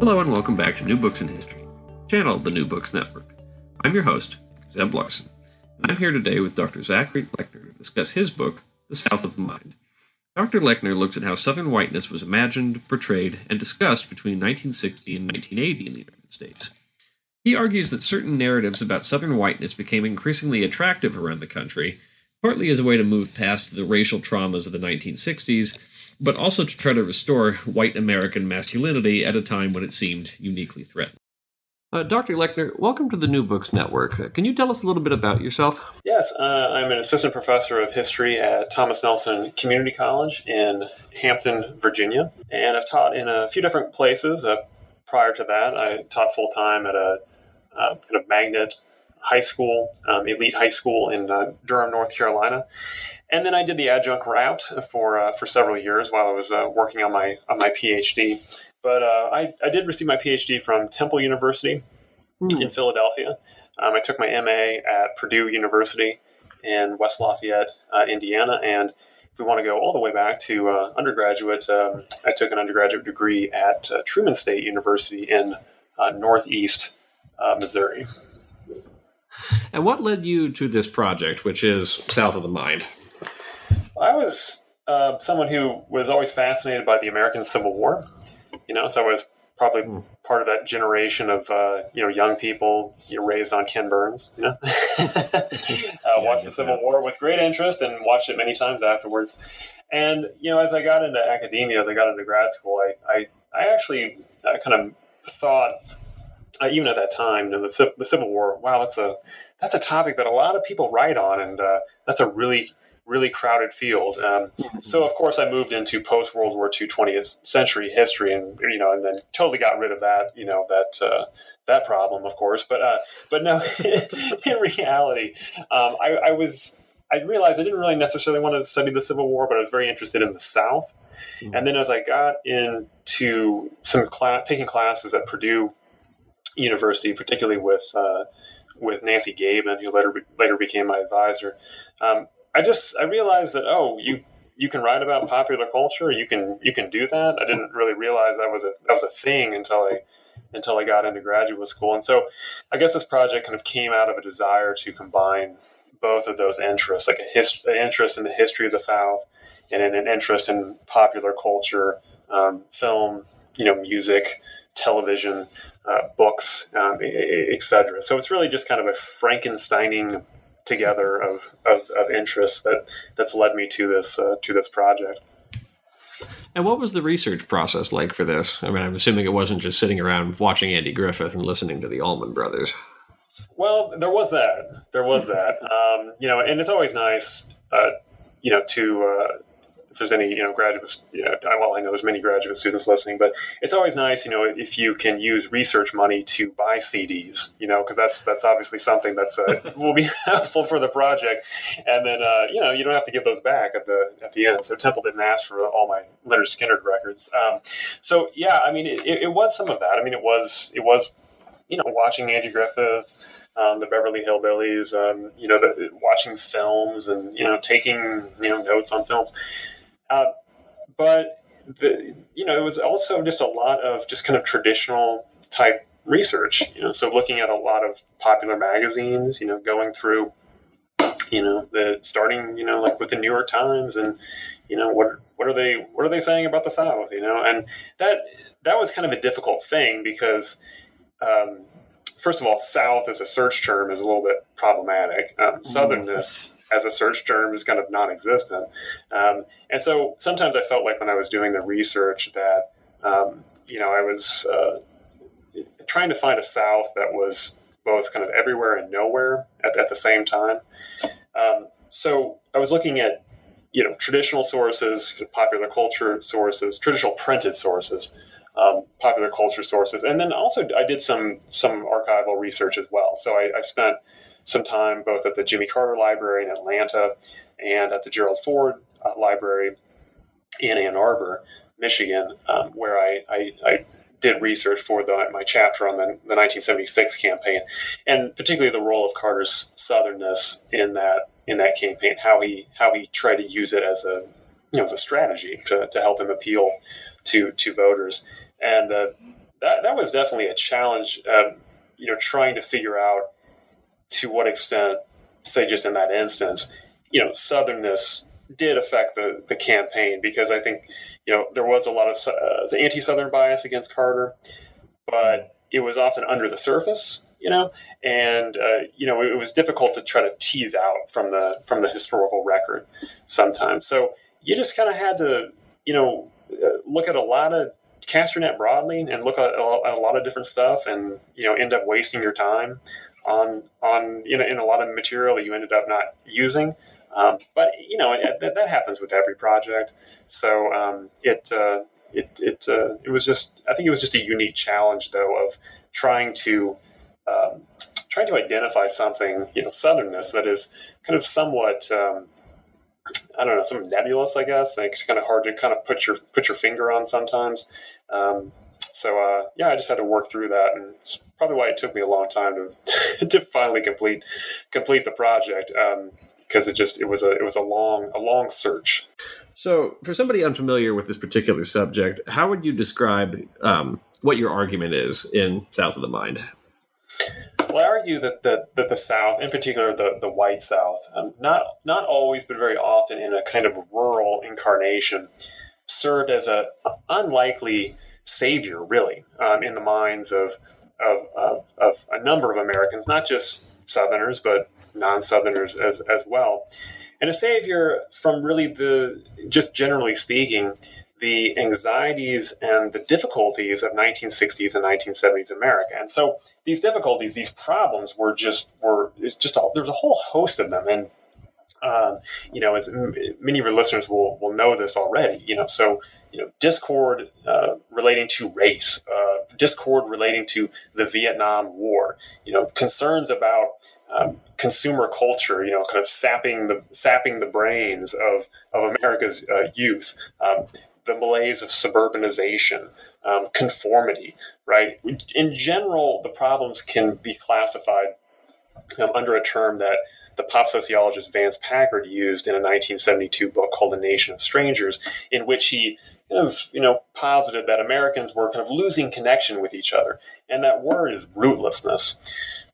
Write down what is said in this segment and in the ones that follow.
Hello and welcome back to New Books in History, channel of the New Books Network. I'm your host, Zeb Larson, and I'm here today with Dr. Zachary Lechner to discuss his book, The South of the Mind. Dr. Lechner looks at how Southern whiteness was imagined, portrayed, and discussed between 1960 and 1980 in the United States. He argues that certain narratives about Southern whiteness became increasingly attractive around the country, partly as a way to move past the racial traumas of the 1960s but also to try to restore white American masculinity at a time when it seemed uniquely threatened. Uh, Dr. Lechner, welcome to the New Books Network. Uh, can you tell us a little bit about yourself? Yes, uh, I'm an assistant professor of history at Thomas Nelson Community College in Hampton, Virginia, and I've taught in a few different places. Uh, prior to that, I taught full time at a uh, kind of magnet high school, um, elite high school in uh, Durham, North Carolina, and then I did the adjunct route for uh, for several years while I was uh, working on my on my PhD. But uh, I, I did receive my PhD from Temple University mm. in Philadelphia. Um, I took my MA at Purdue University in West Lafayette, uh, Indiana, and if we want to go all the way back to uh, undergraduate, um, I took an undergraduate degree at uh, Truman State University in Northeast Missouri. And what led you to this project, which is South of the Mind? I was uh, someone who was always fascinated by the American Civil War. You know, so I was probably mm. part of that generation of uh, you know young people you know, raised on Ken Burns. You know, uh, yeah, watched the Civil that. War with great interest and watched it many times afterwards. And you know, as I got into academia, as I got into grad school, I I, I actually uh, kind of thought, uh, even at that time, you know, the, the Civil War. Wow, that's a that's a topic that a lot of people write on, and uh, that's a really really crowded field. Um, so of course I moved into post World War II 20th century history, and you know, and then totally got rid of that, you know, that uh, that problem, of course. But uh, but no, in reality, um, I, I, was I realized I didn't really necessarily want to study the Civil War, but I was very interested in the South. Mm-hmm. And then as I got into some class, taking classes at Purdue University, particularly with uh, with Nancy Gabin, who later later became my advisor. Um, I just I realized that oh you you can write about popular culture. You can you can do that. I didn't really realize that was a that was a thing until I until I got into graduate school. And so I guess this project kind of came out of a desire to combine both of those interests like a hist- an interest in the history of the South and an interest in popular culture um, film you know music television uh, books um, etc so it's really just kind of a Frankensteining together of, of, of interests that that's led me to this uh, to this project. And what was the research process like for this? I mean, I'm assuming it wasn't just sitting around watching Andy Griffith and listening to the Allman Brothers. Well, there was that. There was that. Um, you know, and it's always nice, uh, you know, to uh, there's any you know graduate you know well I know there's many graduate students listening but it's always nice you know if you can use research money to buy CDs you know because that's that's obviously something that's uh, will be helpful for the project. And then uh, you know you don't have to give those back at the at the end. So Temple didn't ask for all my Lynyrd Skynyrd records. Um, so yeah I mean it, it was some of that. I mean it was it was you know watching Andy Griffith um, the Beverly Hillbillies, um, you know, the, watching films and you know taking you know notes on films. Uh, but the, you know, it was also just a lot of just kind of traditional type research. You know, so looking at a lot of popular magazines. You know, going through, you know, the starting, you know, like with the New York Times, and you know, what what are they what are they saying about the South? You know, and that that was kind of a difficult thing because. Um, first of all, South as a search term is a little bit problematic. Um, mm-hmm. southernness as a search term is kind of non-existent, um, and so sometimes I felt like when I was doing the research that um, you know I was uh, trying to find a South that was both kind of everywhere and nowhere at, at the same time. Um, so I was looking at you know traditional sources, popular culture sources, traditional printed sources um, popular culture sources, and then also I did some some archival research as well. So I, I, spent some time both at the Jimmy Carter Library in Atlanta and at the Gerald Ford uh, Library in Ann Arbor, Michigan, um, where I, I, I, did research for the, my chapter on the, the 1976 campaign, and particularly the role of Carter's southernness in that in that campaign, how he how he tried to use it as a you know as a strategy to, to help him appeal to to voters. And uh, that that was definitely a challenge. Um, you know, trying to figure out to what extent, say, just in that instance, you know, southernness did affect the the campaign because I think you know there was a lot of uh, anti-southern bias against Carter, but it was often under the surface you know, and uh, you know it was difficult to try to tease out from the from the historical record sometimes. So you just kind of had to, you know, look at a lot of cast net broadly and look at a, lot of different stuff, and you know, end up wasting your time on on you know in a lot of material that you ended up not using. Um, but you know that, that happens with every project. So um, it uh, it it uh, it was just I think it was just a unique challenge though of trying to um, trying to identify something, you know, southernness that is kind of somewhat, um, I don't know, some nebulous, I guess. Like it's kind of hard to kind of put your put your finger on sometimes. Um, so uh, yeah, I just had to work through that, and it's probably why it took me a long time to to finally complete complete the project because um, it just it was a it was a long a long search. So, for somebody unfamiliar with this particular subject, how would you describe um, what your argument is in South of the Mind? Well, I argue that the, that the South, in particular the, the white South, um, not not always, but very often in a kind of rural incarnation, served as a unlikely savior, really, um, in the minds of, of, of, of a number of Americans, not just Southerners, but non-Southerners as, as well. And a savior from really the, just generally speaking, the anxieties and the difficulties of 1960s and 1970s America. And so these difficulties, these problems were just were it's just a, there's a whole host of them. And um, you know, as many of your listeners will will know this already. You know, so you know, discord uh, relating to race, uh, discord relating to the Vietnam War. You know, concerns about um, consumer culture, you know, kind of sapping the sapping the brains of of America's uh, youth. Um, the malaise of suburbanization, um, conformity, right? In general, the problems can be classified um, under a term that the pop sociologist Vance Packard used in a 1972 book called The Nation of Strangers, in which he kind of, you know, posited that Americans were kind of losing connection with each other. And that word is rootlessness.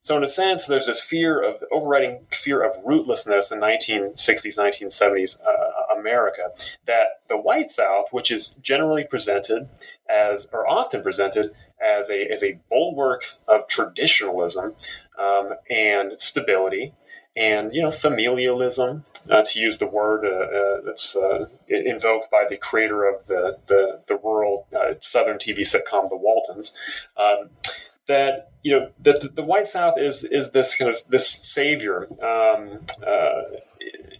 So, in a sense, there's this fear of overriding fear of rootlessness in 1960s, 1970s uh, America that the white South, which is generally presented as, or often presented as a, as a bulwark of traditionalism um, and stability, and you know familialism, uh, to use the word uh, uh, that's uh, invoked by the creator of the the, the rural uh, Southern TV sitcom The Waltons. Um, that you know that the, the, white South is is this kind of this savior. Um, uh,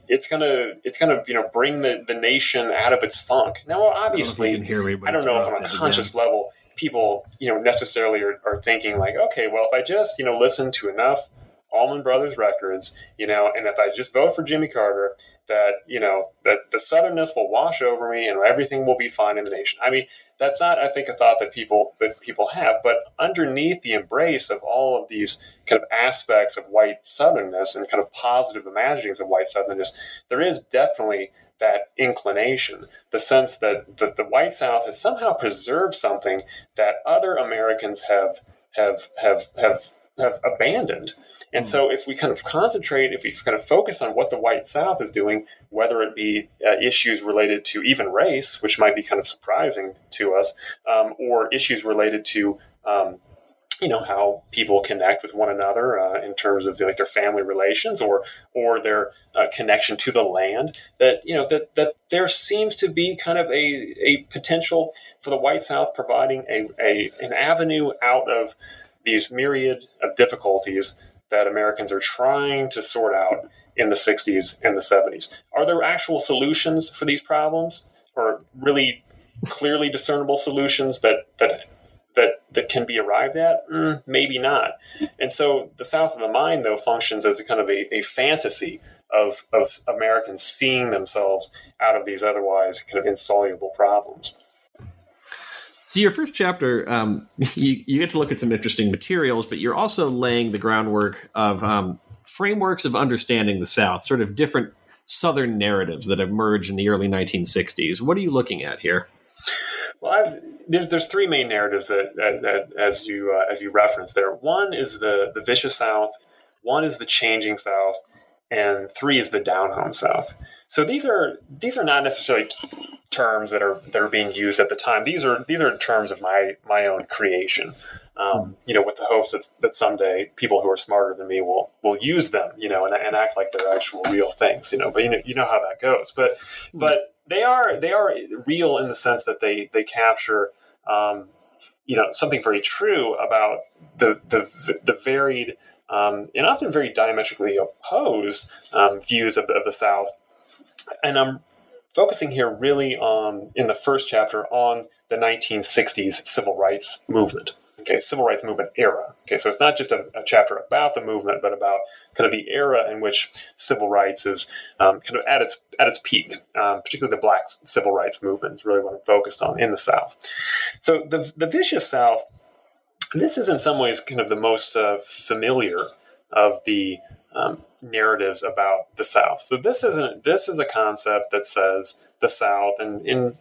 it's gonna it's gonna you know bring the, the nation out of its funk. Now, obviously, I don't, I don't know if on a conscious again. level people you know necessarily are, are thinking like, okay, well, if I just you know listen to enough Allman Brothers records, you know, and if I just vote for Jimmy Carter, that you know that the southernness will wash over me and everything will be fine in the nation. I mean, that's not, I think, a thought that people that people have. But underneath the embrace of all of these kind of aspects of white southernness and kind of positive imaginings of white southernness, there is definitely that inclination, the sense that, that the white South has somehow preserved something that other Americans have have have have have abandoned. And mm. so, if we kind of concentrate, if we kind of focus on what the white South is doing, whether it be uh, issues related to even race, which might be kind of surprising to us, um, or issues related to um, you know how people connect with one another uh, in terms of like their family relations or or their uh, connection to the land that you know that that there seems to be kind of a, a potential for the white south providing a, a an avenue out of these myriad of difficulties that Americans are trying to sort out in the 60s and the 70s. Are there actual solutions for these problems or really clearly discernible solutions that that that that can be arrived at? Mm, maybe not. And so the South of the Mind, though, functions as a kind of a, a fantasy of, of Americans seeing themselves out of these otherwise kind of insoluble problems. So your first chapter, um, you, you get to look at some interesting materials, but you're also laying the groundwork of um, frameworks of understanding the South, sort of different Southern narratives that emerged in the early 1960s. What are you looking at here? Well, I've, there's there's three main narratives that, that, that as you uh, as you referenced there. One is the the vicious South, one is the changing South, and three is the down home South. So these are these are not necessarily terms that are that are being used at the time. These are these are terms of my my own creation. Um, you know, with the hopes that, that someday people who are smarter than me will will use them, you know, and, and act like they're actual real things, you know. But you know, you know how that goes. But but they are they are real in the sense that they they capture, um, you know, something very true about the the the varied um, and often very diametrically opposed um, views of the, of the South. And I'm focusing here really on in the first chapter on the 1960s civil rights movement okay, civil rights movement era. Okay, so it's not just a, a, chapter about the movement, but about kind of the era in which civil rights is um, kind of at its at its peak. Um, particularly the Black civil rights movement is really what I'm focused on in the South. So the the vicious South. This is in some ways kind of the most uh, familiar of the um, narratives about the South. So this isn't this is a concept that says the South, and in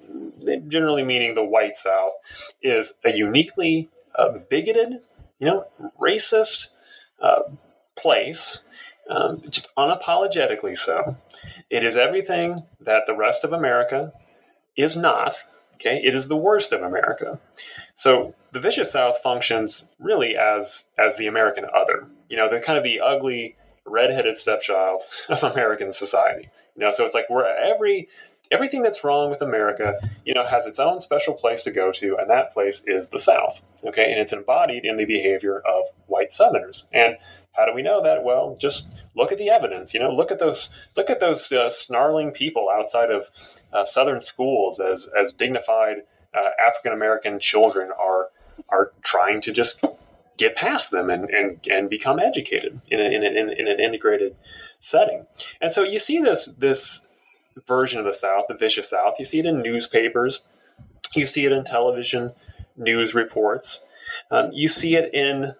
generally meaning the white South, is a uniquely uh, bigoted, you know, racist uh, place, um, just unapologetically so. It is everything that the rest of America is not. Okay, it is the worst of America. So the vicious South functions really as as the American other. You know, the kind of the ugly redheaded stepchild of American society. You know, so it's like where every everything that's wrong with America, you know, has its own special place to go to, and that place is the South. Okay, and it's embodied in the behavior of white Southerners. And how do we know that? Well, just look at the evidence. You know, look at those look at those uh, snarling people outside of uh, Southern schools as as dignified uh, African American children are are trying to just get past them and, and, and become educated in, a, in, a, in an integrated setting. And so you see this this version of the South, the vicious South. You see it in newspapers, you see it in television news reports, um, you see it in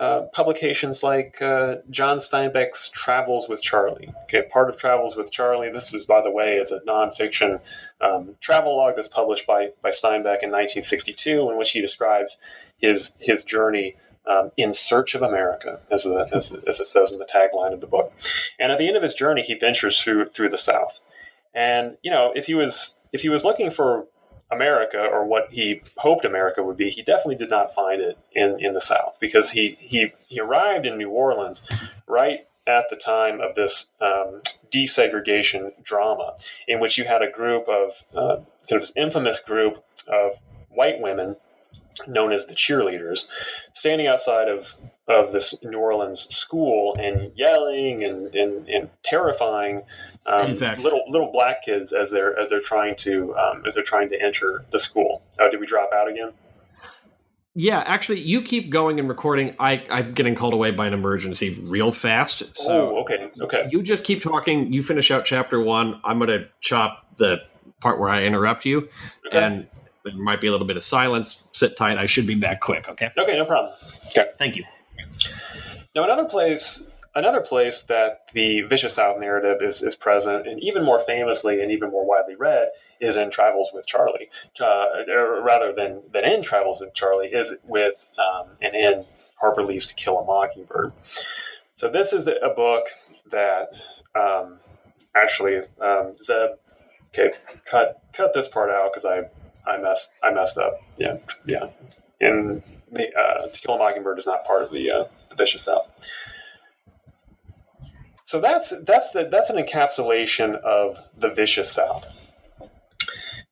uh, publications like uh, John Steinbeck's Travels with Charley. Okay, part of Travels with Charley. This is, by the way, is a nonfiction um, travel log that's published by by Steinbeck in 1962, in which he describes his his journey um, in search of America, as, the, as, as, it says in the tagline of the book. And at the end of his journey, he ventures through through the South. And you know, if he was if he was looking for America or what he hoped America would be, he definitely did not find it in, in the South because he, he he arrived in New Orleans right at the time of this um, desegregation drama, in which you had a group of uh, kind of this infamous group of white women known as the cheerleaders, standing outside of, of this New Orleans school and yelling and, and, and terrifying um, exactly. little little black kids as they're as they're trying to um, as they're trying to enter the school. Oh, did we drop out again? Yeah, actually, you keep going and recording. I, I'm getting called away by an emergency real fast. So oh, okay, okay. You just keep talking. You finish out chapter one. I'm going to chop the part where I interrupt you, okay. and there might be a little bit of silence. Sit tight. I should be back quick. Okay. Okay, no problem. Okay, thank you. Now, another place, another place that the vicious South narrative is is present, and even more famously and even more widely read, is in Travels with Charley, uh, rather than than in Travels with Charley, is with um, and in Harper Lee's To Kill a Mockingbird. So this is a book that um, actually um, Zeb. Okay, cut cut this part out because I I messed I messed up. Yeah, yeah. And the uh, To Kill a Mockingbird is not part of the, uh, the Vicious South. So that's that's the that's an encapsulation of the Vicious South.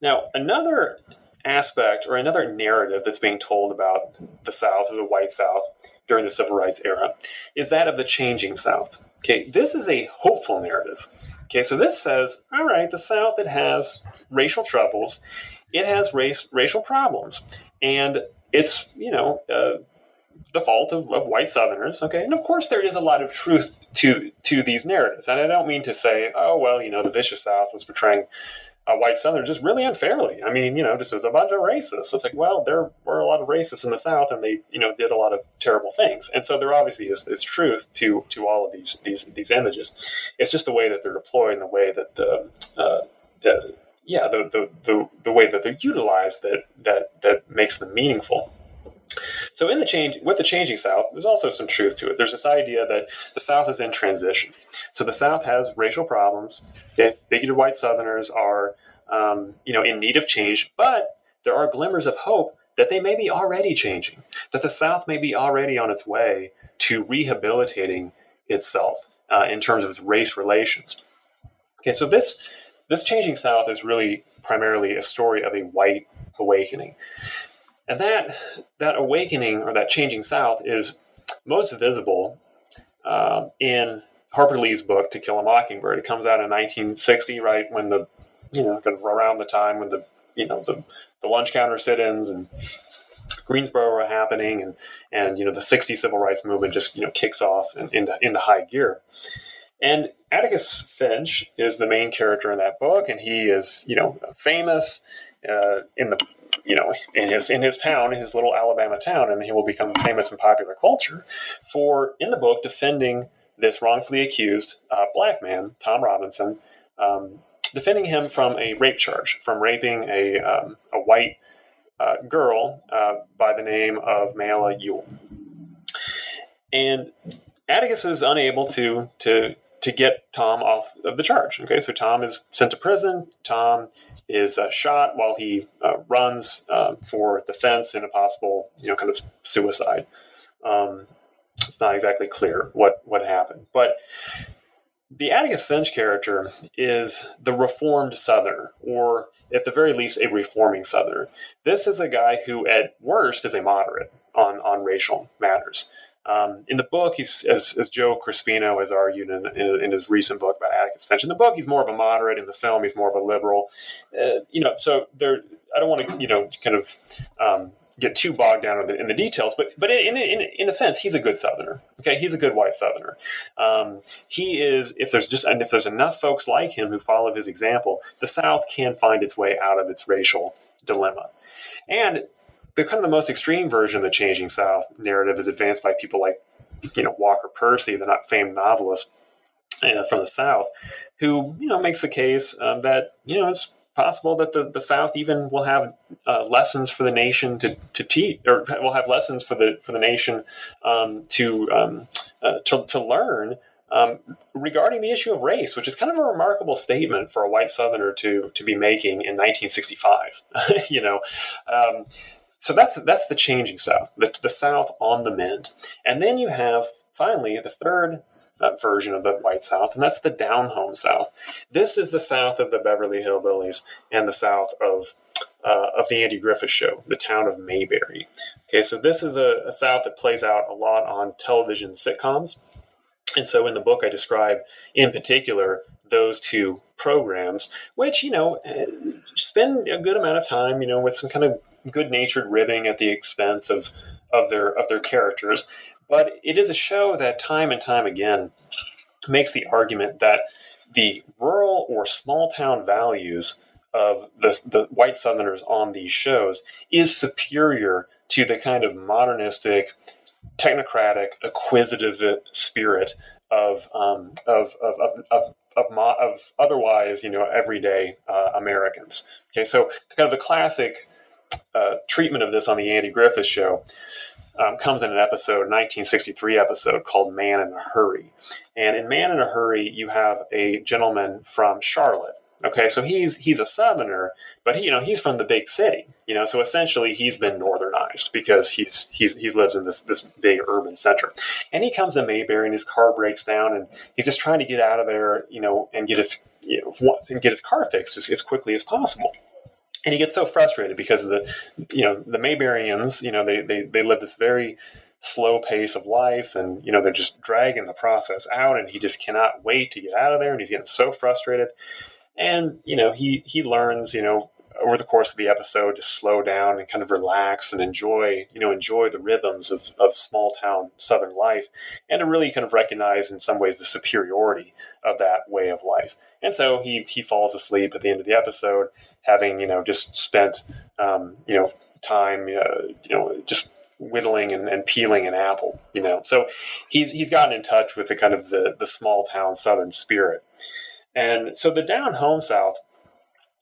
Now another aspect or another narrative that's being told about the South or the White South during the Civil Rights era is that of the changing South. Okay, this is a hopeful narrative. Okay, so this says, all right, the South that has racial troubles it has race racial problems, and it's you know uh, the fault of, of, white Southerners. Okay, and of course there is a lot of truth to to these narratives, and I don't mean to say, oh well, you know, the vicious South was portraying a white Southern just really unfairly. I mean, you know, just as a bunch of racists. It's like, well, there were a lot of racists in the South, and they, you know, did a lot of terrible things. And so there obviously is, is truth to to all of these these these images. It's just the way that they're deployed and the way that the uh, uh, yeah, the, the, the, the way that they're utilized that, that, that makes them meaningful. So in the change with the changing South, there's also some truth to it. There's this idea that the South is in transition. So the South has racial problems. Okay? Bigoted white Southerners are, um, you know, in need of change, but there are glimmers of hope that they may be already changing. That the South may be already on its way to rehabilitating itself uh, in terms of its race relations. Okay, so this this changing South is really primarily a story of a white awakening. And that that awakening or that changing South is most visible uh, in Harper Lee's book To Kill a Mockingbird. It comes out in 1960, right when the you know kind of around the time when the you know the the lunch counter sit-ins and Greensboro are happening, and and you know the '60s civil rights movement just you know kicks off in, into into high gear. And Atticus Finch is the main character in that book, and he is you know famous uh, in the you know, in his in his town, his little Alabama town, and he will become famous in popular culture for in the book defending this wrongfully accused uh, black man, Tom Robinson, um, defending him from a rape charge, from raping a um, a white uh, girl uh, by the name of Mayella Ewell, and Atticus is unable to to to get Tom off of the charge. Okay, so Tom is sent to prison. Tom is uh, shot while he uh, runs uh, for defense in a possible, you know, kind of suicide. Um, it's not exactly clear what what happened, but the Atticus Finch character is the reformed Southerner, or at the very least, a reforming Southerner. This is a guy who, at worst, is a moderate on on racial matters. Um, in the book, he's as, as Joe Crespino has argued in, in, in, his recent book about Atticus Finch. In the book, he's more of a moderate. In the film, he's more of a liberal. Uh, you know, so there. I don't want to, you know, kind of um, get too bogged down in the, in the, details, but but in, in in a sense, he's a good Southerner. Okay, he's a good white Southerner. Um, he is. If there's just if there's enough folks like him who follow his example, the South can find its way out of its racial dilemma. And the kind of the most extreme version of the changing South narrative is advanced by people like, you know, Walker Percy, the not famed novelist uh, from the South, who you know makes the case um, that you know it's possible that the, the South even will have uh, lessons for the nation to, to teach, or will have lessons for the for the nation um, to, um, uh, to to learn um, regarding the issue of race, which is kind of a remarkable statement for a white Southerner to to be making in 1965. you know, um, so that's that's the changing South, the, the South on the mend, and then you have finally the third uh, version of the White South, and that's the down home South. This is the South of the Beverly Hillbillies and the South of uh, of the Andy Griffith Show, the town of Mayberry. Okay, so this is a, a South that plays out a lot on television sitcoms, and so in the book I describe in particular those two programs, which you know eh, spend a good amount of time, you know, with some kind of good natured ribbing at the expense of of their of their characters. But it is a show that time and time again makes the argument that the rural or small town values of the, the white Southerners on these shows is superior to the kind of modernistic, technocratic, acquisitive spirit of um, of, of, of, of of, mo- of, otherwise, you know, everyday uh, Americans. Okay, so kind of the classic uh, treatment of this on the Andy Griffith Show um, comes in an episode, 1963 episode called "Man in a Hurry," and in "Man in a Hurry," you have a gentleman from Charlotte. Okay, so he's he's a Southerner, but he you know he's from the big city. You know, so essentially he's been northernized because he's he's he lives in this this big urban center, and he comes to Mayberry and his car breaks down and he's just trying to get out of there, you know, and get his you know and get his car fixed as, as quickly as possible and he gets so frustrated because of the you know the Mayberryans you know they they they live this very slow pace of life and you know they're just dragging the process out and he just cannot wait to get out of there and he's getting so frustrated. And you know he he learns you know over the course of the episode to slow down and kind of relax and enjoy, you know, enjoy the rhythms of, of small town Southern life and to really kind of recognize in some ways the superiority of that way of life. And so he, he falls asleep at the end of the episode, having, you know, just spent, um, you know, time, uh, you know, just whittling and, and, peeling an apple, you know. So he's he's gotten in touch with the kind of the the small town southern spirit. And so the down home south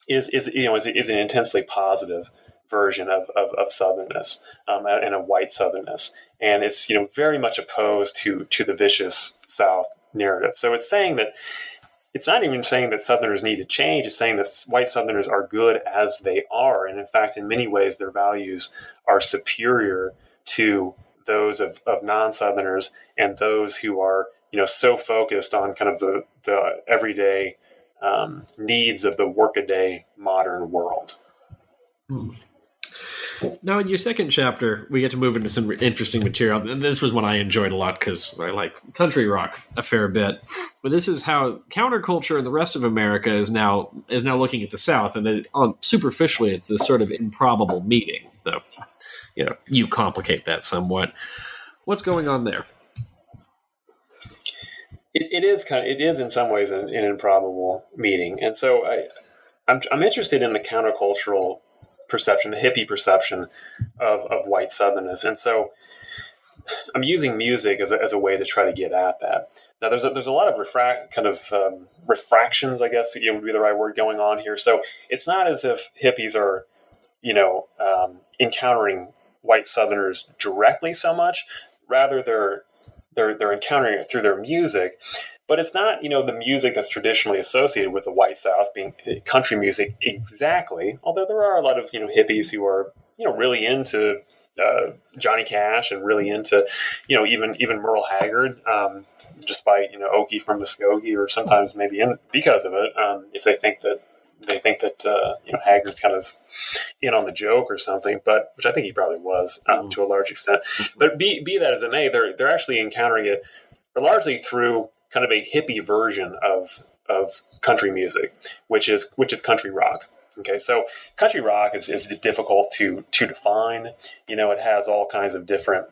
is is you know is, is an intensely positive version of, of, of southernness um, and a white southernness and it's you know very much opposed to to the vicious south narrative. So it's saying that it's not even saying that southerners need to change. It's saying that white southerners are good as they are. And in fact in many ways their values are superior to those of, of non-southerners and those who are you know so focused on kind of the the everyday um, needs of the workaday modern world. Hmm. Now, in your second chapter, we get to move into some interesting material. And this was one I enjoyed a lot because I like country rock a fair bit. But this is how counterculture and the rest of America is now is now looking at the South, and it, on superficially, it's this sort of improbable meeting. Though, you know, you complicate that somewhat. What's going on there? It, it is kind of it is in some ways an, an improbable meeting, and so I, I'm I'm interested in the countercultural perception, the hippie perception of of white Southernness, and so I'm using music as a, as a way to try to get at that. Now, there's a, there's a lot of refract kind of um, refractions, I guess would be the right word going on here. So it's not as if hippies are, you know, um, encountering white Southerners directly so much. Rather, they're they're they're encountering it through their music but it's not you know the music that's traditionally associated with the white south being country music exactly although there are a lot of you know hippies who are you know really into uh, johnny cash and really into you know even even merle haggard um, despite you know okie from muskogee or sometimes maybe in, because of it um, if they think that they think that uh, you know Haggard's kind of in on the joke or something, but which I think he probably was um, mm. to a large extent. But be be that as it may, they're they're actually encountering it largely through kind of a hippie version of of country music, which is which is country rock. Okay, so country rock is, is difficult to to define. You know, it has all kinds of different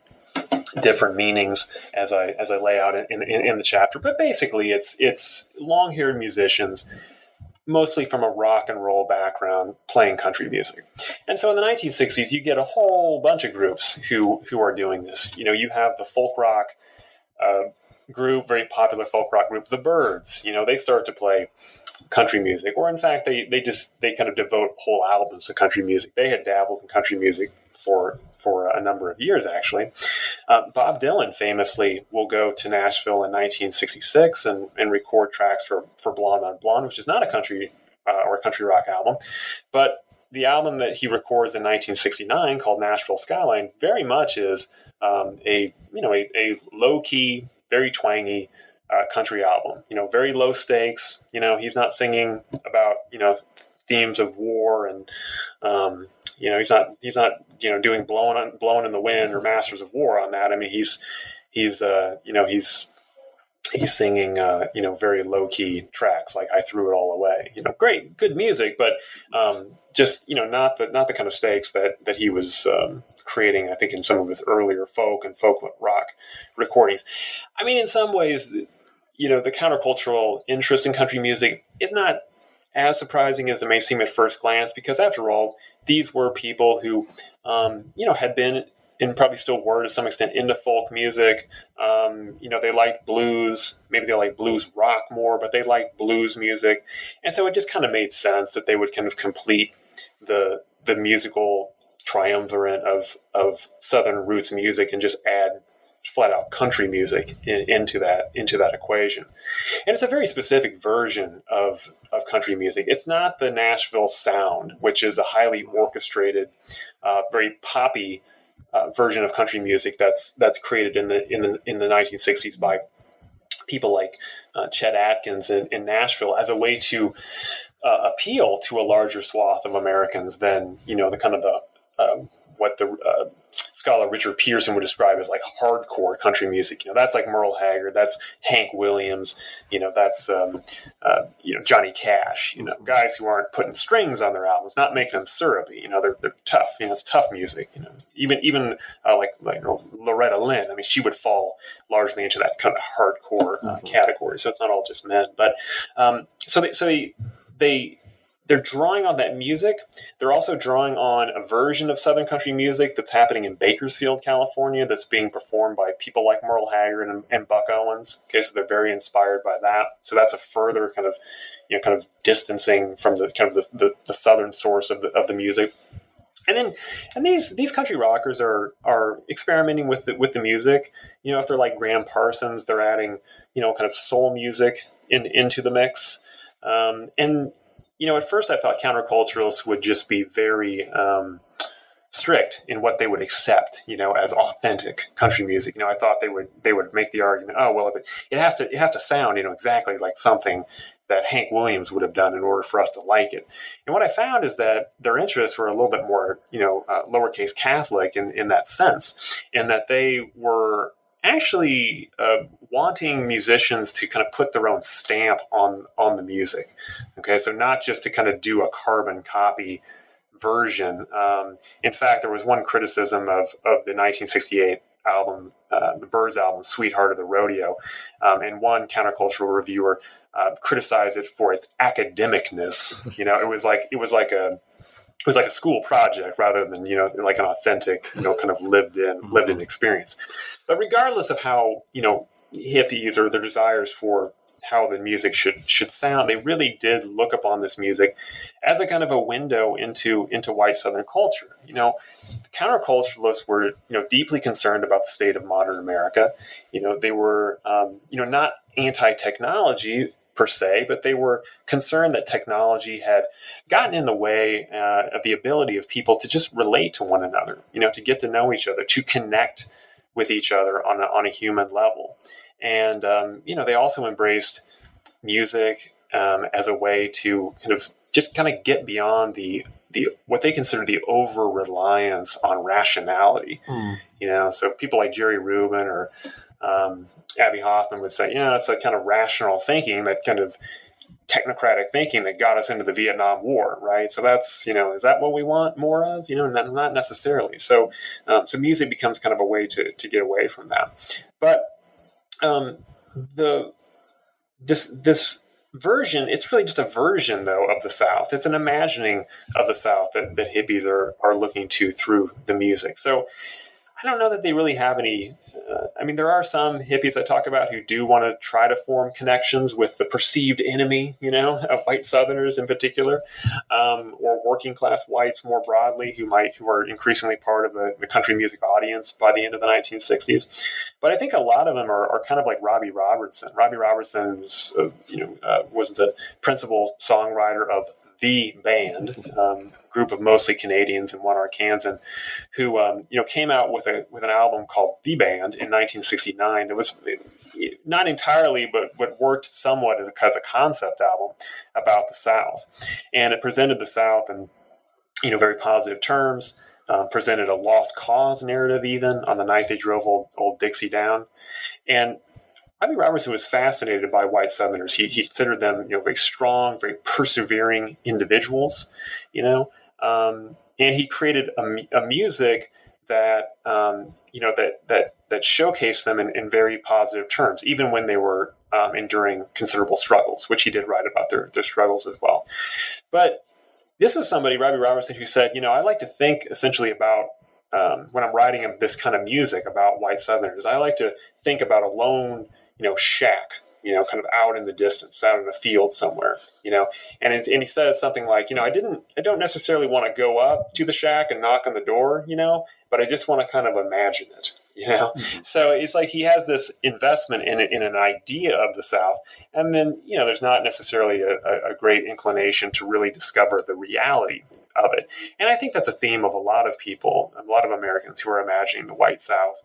different meanings as I as I lay out in, in, in the chapter. But basically, it's it's long haired musicians mostly from a rock and roll background playing country music. And so in the 1960s, you get a whole bunch of groups who, who are doing this. You know, you have the folk rock uh, group, very popular folk rock group, The Byrds. You know, they start to play country music, or in fact, they, they just, they kind of devote whole albums to country music. They had dabbled in country music for for a number of years, actually. Uh, Bob Dylan famously will go to Nashville in 1966 and, and record tracks for, for Blonde on Blonde, which is not a country uh, or country rock album, but the album that he records in 1969 called Nashville Skyline very much is um, a you know a, a low key, very twangy uh, country album. You know, very low stakes. You know, he's not singing about you know themes of war and um, you know, he's not he's not you know doing blowing on blowing in the wind or Masters of War on that. I mean, he's he's uh, you know he's he's singing uh, you know very low key tracks like I threw it all away. You know, great, good music, but um, just you know not the not the kind of stakes that that he was um, creating. I think in some of his earlier folk and folk rock recordings. I mean, in some ways, you know, the countercultural interest in country music is not as surprising as it may seem at first glance, because after all, these were people who, um, you know, had been and probably still were to some extent into folk music. Um, you know, they liked blues. Maybe they like blues rock more, but they liked blues music, and so it just kind of made sense that they would kind of complete the the musical triumvirate of of Southern roots music and just add flat out country music in, into that into that equation. And it's a very specific version of of country music. It's not the Nashville sound, which is a highly orchestrated, uh, very poppy uh, version of country music that's that's created in the in the in the 1960s by people like uh, Chet Atkins in, in, Nashville as a way to uh, appeal to a larger swath of Americans than you know the kind of the um, what the uh, scholar Richard Peterson would describe as like hardcore country music. You know, that's like Merle Haggard, that's Hank Williams, you know, that's um, uh, you know Johnny Cash. You know, guys who aren't putting strings on their albums, not making them syrupy. You know, they're, they're tough. You know, it's tough music. You know, even even uh, like like you know, Loretta Lynn. I mean, she would fall largely into that kind of hardcore uh, mm-hmm. category. So it's not all just men, but um, so they so they they they're drawing on that music. They're also drawing on a version of Southern country music that's happening in Bakersfield, California, that's being performed by people like Merle Haggard and, and Buck Owens. Okay, so they're very inspired by that. So that's a further kind of, you know, kind of distancing from the kind of the, the, the Southern source of the of the music. And then, and these these country rockers are are experimenting with the, with the music. You know, if they're like Gram Parsons, they're adding you know kind of soul music in into the mix. Um, and you know, at first I thought counterculturalists would just be very um, strict in what they would accept, you know, as authentic country music. You know, I thought they would they would make the argument, oh well, if it, it has to it has to sound, you know, exactly like something that Hank Williams would have done in order for us to like it. And what I found is that their interests were a little bit more, you know, uh, lowercase Catholic in, in that sense, in that they were actually uh, wanting musicians to kind of put their own stamp on on the music. Okay, so not just to kind of do a carbon copy version. Um, in fact, there was one criticism of of the 1968 album, uh, the Byrds album, "Sweetheart of the Rodeo," um, and one countercultural reviewer uh, criticized it for its academicness. You know, it was like it was like a it was like a school project rather than you know like an authentic you know kind of lived in mm-hmm. lived in experience. But regardless of how you know hippies or their desires for how the music should should sound they really did look upon this music as a kind of a window into into white southern culture. You know the counterculturalists were you know deeply concerned about the state of modern america. You know they were um, you know not anti-technology per se, but they were concerned that technology had gotten in the way uh, of the ability of people to just relate to one another, you know, to get to know each other, to connect with each other on a, on a human level. And, um, you know, they also embraced music um, as a way to kind of just kind of get beyond the the what they consider the over reliance on rationality. Mm. You know, so people like Jerry Rubin or um, Abbie Hoffman would say, you know, it's a kind of rational thinking that kind of technocratic thinking that got us into the Vietnam War, right? So that's you know, is that what we want more of? You know, not, not necessarily. So, um, so music becomes kind of a way to to get away from that. But um, the this this version it's really just a version though of the south it's an imagining of the south that, that hippies are are looking to through the music so i don't know that they really have any uh, I mean, there are some hippies I talk about who do want to try to form connections with the perceived enemy, you know, of white Southerners in particular, um, or working class whites more broadly, who might who are increasingly part of the, the, country music audience by the end of the 1960s. But I think a lot of them are, are kind of like Robbie Robertson. Robbie Robertson was, uh, you know, uh, was the principal songwriter of the band, um, group of mostly Canadians and one Arkansan, who um, you know came out with a with an album called The Band in 1969 that was not entirely, but but worked somewhat as a concept album about the South, and it presented the South in you know very positive terms. Um, presented a lost cause narrative even on the night they drove old, old Dixie down, and Robbie Robertson was fascinated by white Southerners. He, he considered them, you know, very strong, very persevering individuals, you know, um, and he created a, a music that um, you know that that that showcased them in, in very positive terms, even when they were um, enduring considerable struggles, which he did write about their their struggles as well. But this was somebody, Robbie Robertson, who said, you know, I like to think essentially about um, when I'm writing this kind of music about white Southerners. I like to think about a lone you know, shack, you know, kind of out in the distance, out in the field somewhere, you know. And and he says something like, you know, I didn't, I don't necessarily want to go up to the shack and knock on the door, you know, but I just want to kind of imagine it, you know. Mm-hmm. So it's like he has this investment in in an idea of the South, and then you know, there's not necessarily a, a great inclination to really discover the reality of it. And I think that's a theme of a lot of people, a lot of Americans who are imagining the white South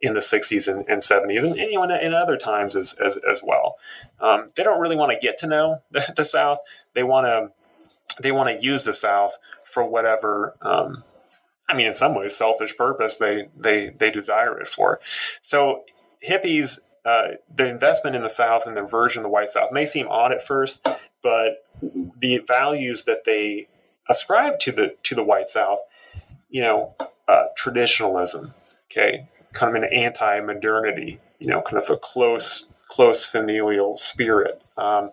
in the 60s and, and 70s and, and, you know in, other times as, as, as well. Um, they don't really want to get to know the, the south. They want to they want to use the south for whatever um, i mean in some ways selfish purpose they they they desire it for. So hippies uh, the investment in the south and the version of the white south may seem odd at first but the values that they ascribe to the to the white south you know uh, traditionalism okay kind of an anti-modernity, you know, kind of a close, close familial spirit. Um,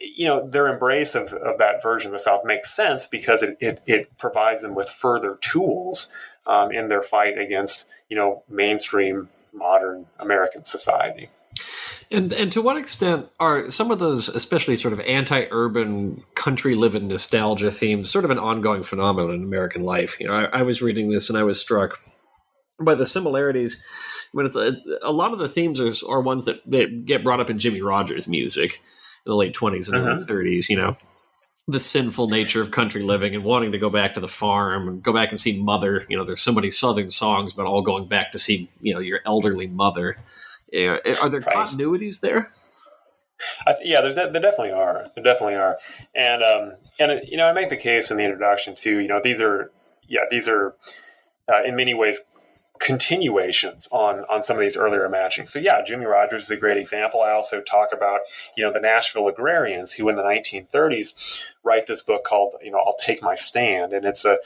you know, their embrace of, of that version of the South makes sense because it, it, it provides them with further tools um, in their fight against, you know, mainstream modern American society. And and to what extent are some of those, especially sort of anti-urban country living nostalgia themes, sort of an ongoing phenomenon in American life? You know, I, I was reading this and I was struck by the similarities. When it's a, a lot of the themes are, are ones that, that get brought up in Jimmie Rodgers music in the late twenties and uh-huh. early thirties. You know, the sinful nature of country living and wanting to go back to the farm and go back and see mother. You know, there's so many southern songs about all going back to see you know your elderly mother. Are there continuities there? Th- yeah, there's de- there definitely are. There definitely are, and um, and you know, I make the case in the introduction too. You know, these are yeah, these are uh, in many ways continuations on on some of these earlier imaginings. So yeah, Jimmie Rodgers is a great example. I also talk about you know the Nashville agrarians who in the 1930s write this book called you know I'll Take My Stand, and it's a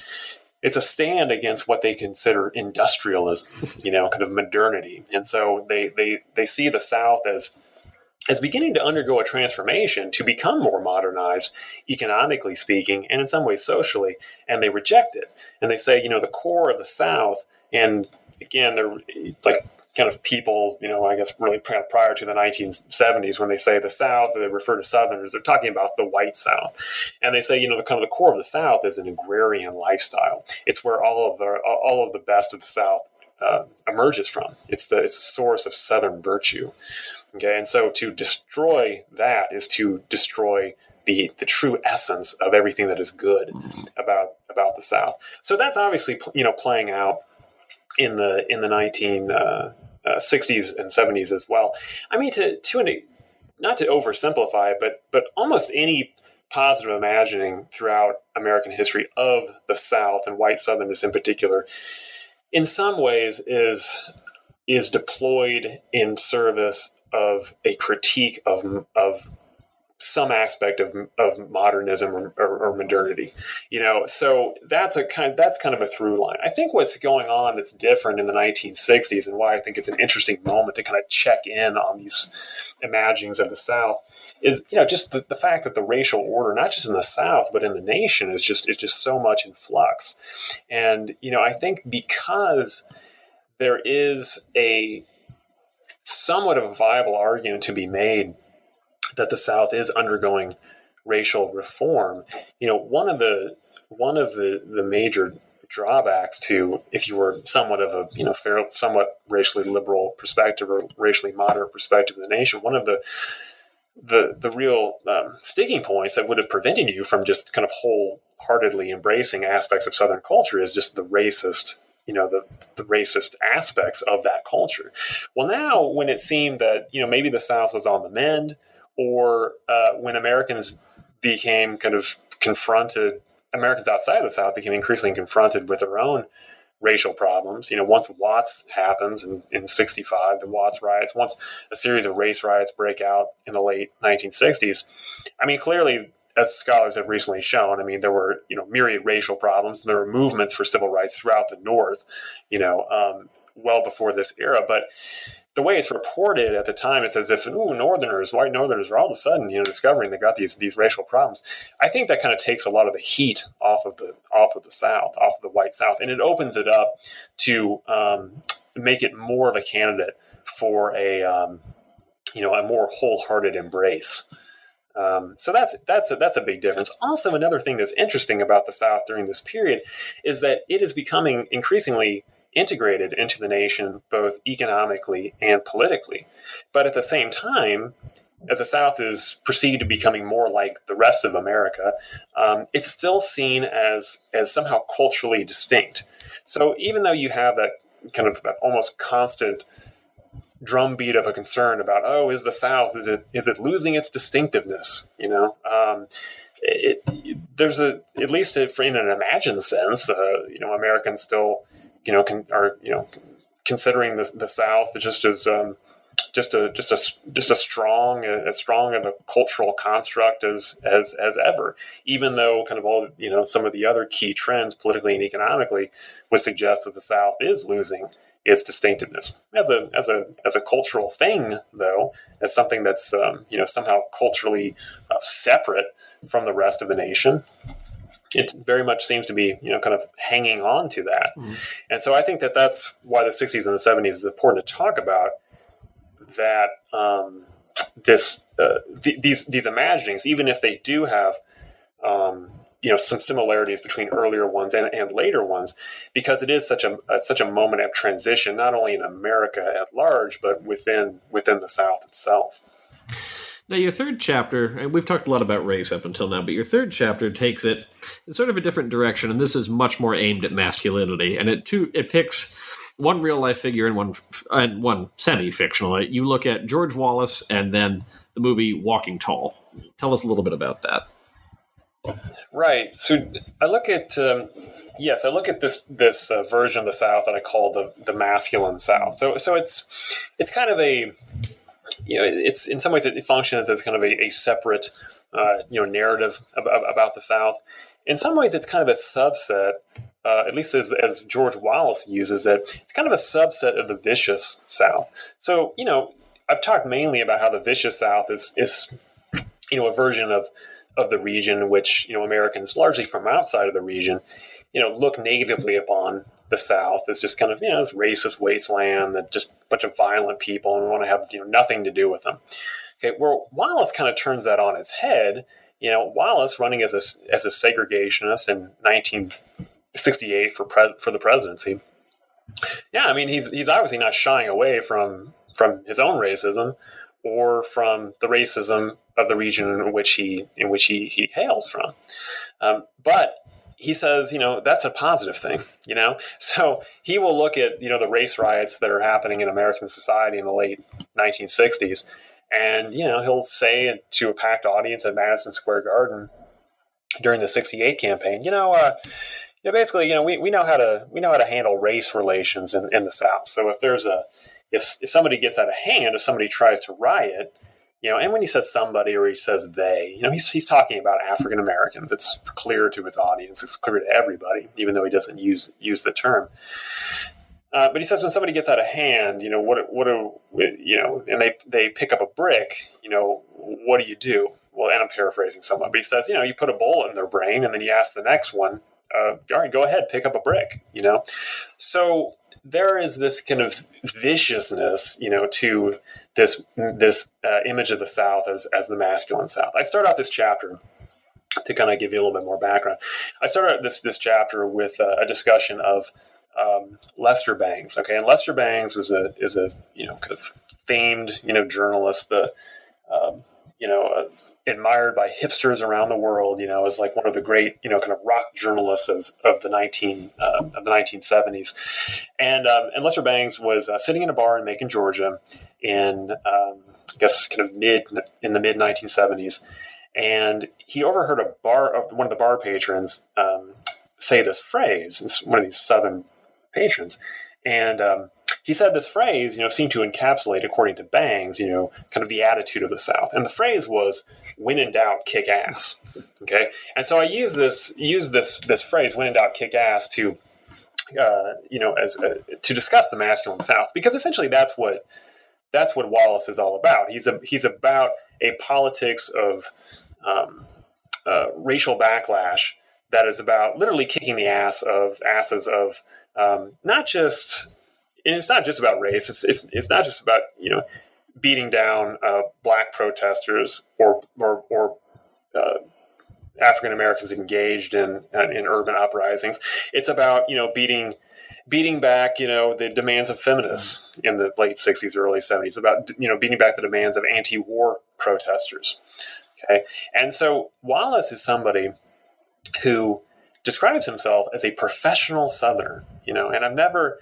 it's a stand against what they consider industrialism, you know, kind of modernity. And so they they they see the South as as beginning to undergo a transformation to become more modernized, economically speaking, and in some ways socially, and they reject it. And they say, you know, the core of the South, and again, they're like kind of people, you know, I guess really prior to the 1970s when they say the South, they refer to Southerners, they're talking about the white South. And they say, you know, the kind of the core of the South is an agrarian lifestyle. It's where all of the, all of the best of the South uh, emerges from. It's the, it's the source of Southern virtue. Okay. And so to destroy that is to destroy the, the true essence of everything that is good mm-hmm. about, about the South. So that's obviously, you know, playing out in the in the 1960s uh, uh, and 70s as well. I mean, to to an, not to oversimplify but but almost any positive imagining throughout American history of the South and white Southerners in particular, in some ways is is deployed in service of a critique of of some aspect of, of modernism or, or, or, modernity, you know. So that's a kind that's kind of a through line. I think what's going on that's different in the 1960s, and why I think it's an interesting moment to kind of check in on these imaginings of the South, is you know just the, the fact that the racial order, not just in the South but in the nation, is just it's just so much in flux, and you know I think because there is a somewhat of a viable argument to be made that the South is undergoing racial reform. You know, one of the one of the the major drawbacks to if you were somewhat of a you know fair, somewhat racially liberal perspective or racially moderate perspective of the nation, one of the the the real um, sticking points that would have prevented you from just kind of wholeheartedly embracing aspects of Southern culture is just the racist you know the, the racist aspects of that culture. Well, now when it seemed that you know maybe the South was on the mend, or uh, when Americans became kind of confronted, Americans outside of the South became increasingly confronted with their own racial problems. You know, once Watts happens in, in 65, the Watts riots, once a series of race riots break out in the late 1960s, I mean, clearly, as scholars have recently shown, I mean, there were, you know, myriad racial problems. And there were movements for civil rights throughout the North, you know, um, well before this era. But the way it's reported at the time, it's as if ooh, Northerners, white Northerners, are all of a sudden you know discovering they got these these racial problems. I think that kind of takes a lot of the heat off of the off of the South, off of the white South, and it opens it up to um, make it more of a candidate for a um, you know a more wholehearted embrace. Um, so that's that's a, that's a big difference. Also, another thing that's interesting about the South during this period is that it is becoming increasingly integrated into the nation both economically and politically. But at the same time, as the South is perceived to becoming more like the rest of America, um, it's still seen as as somehow culturally distinct. So even though you have that kind of that almost constant drumbeat of a concern about oh is the South is it is it losing its distinctiveness you know um, it, it, there's a at least in an imagined sense uh, you know Americans still you know, are you know considering the, the South just as um, just a just a just a strong as strong of a cultural construct as as as ever. Even though kind of all you know some of the other key trends politically and economically would suggest that the South is losing its distinctiveness as a as a as a cultural thing, though, as something that's um, you know somehow culturally uh, separate from the rest of the nation. It very much seems to be, you know, kind of hanging on to that, mm-hmm. and so I think that that's why the '60s and the '70s is important to talk about. That um, this uh, th- these these imaginings, even if they do have um, you know some similarities between earlier ones and, and later ones because it is such a uh, such a moment of transition not only in America at large but within within the South itself. Now, your third chapter, and we've talked a lot about race up until now, but your third chapter takes it in sort of a different direction, and this is much more aimed at masculinity, and it too it picks one real life figure and one and one semi fictional. You look at George Wallace and then the movie Walking Tall. Tell us a little bit about that. Right. So I look at um, yes, I look at this this uh, version of the South that I call the the masculine South. So so it's it's kind of a you know it's in some ways it functions as kind of a, a separate uh, you know narrative about, about, the South. In some ways, it's kind of a subset. Uh, at least as, as George Wallace uses it, it's kind of a subset of the vicious South. So, you know, I've talked mainly about how the vicious South is is you know a version of of the region, which you know Americans largely from outside of the region, you know, look negatively upon the South is just kind of you know this racist wasteland that just a bunch of violent people and we want to have you know nothing to do with them. Okay, well Wallace kind of turns that on its head. You know, Wallace running as a as a segregationist in 1968 for pres for the presidency. Yeah, I mean he's he's obviously not shying away from from his own racism or from the racism of the region in which he in which he, he hails from. Um, but he says, you know, that's a positive thing, you know. So he will look at you know the race riots that are happening in American society in the late 1960s, and you know he'll say to a packed audience at Madison Square Garden during the '68 campaign, you know. Uh, you know, basically, you know, we, we know how to we know how to handle race relations in, in the South. So if there's a if if somebody gets out of hand, if somebody tries to riot, you know, and when he says somebody or he says they, you know, he's, he's talking about African Americans. It's clear to his audience. It's clear to everybody, even though he doesn't use use the term. Uh, but he says when somebody gets out of hand, you know, what what do you know, and they they pick up a brick, you know, what do you do? Well, and I'm paraphrasing somewhat, but he says, you know, you put a bullet in their brain, and then you ask the next one, uh, all right, go ahead, pick up a brick, you know. So there is this kind of viciousness, you know, to this this uh, image of the South as as the masculine South. I start out this chapter to kind of give you a little bit more background. I start out this this chapter with a discussion of um, Lester Bangs. Okay, and Lester Bangs was a is a you know kind of famed you know journalist, the um, you know. Admired by hipsters around the world. You know, as like one of the great, you know, kind of rock journalists of, of the nineteen uh, of the nineteen seventies. And um, and Lester Bangs was uh, sitting in a bar in Macon, Georgia, in um, I guess kind of mid in the mid nineteen seventies, and he overheard a bar of one of the bar patrons um, say this phrase. It's one of these Southern patrons, and um, he said this phrase, you know, seemed to encapsulate, according to Bangs, you know, kind of the attitude of the South. And the phrase was, "When in doubt, kick ass." Okay, and so I use this use this this phrase, "When in doubt, kick ass," to uh, you know, as uh, to discuss the masculine South, because essentially that's what that's what Wallace is all about. He's a he's about a politics of um, uh, racial backlash that is about literally kicking the ass of asses of um, not just and it's not just about race. It's it's it's not just about you know beating down uh, black protesters or or, or uh, African Americans engaged in in urban uprisings. It's about you know beating beating back you know the demands of feminists in the late '60s, early '70s. About you know beating back the demands of anti-war protesters. Okay, and so Wallace is somebody who describes himself as a professional Southerner. You know, and I've never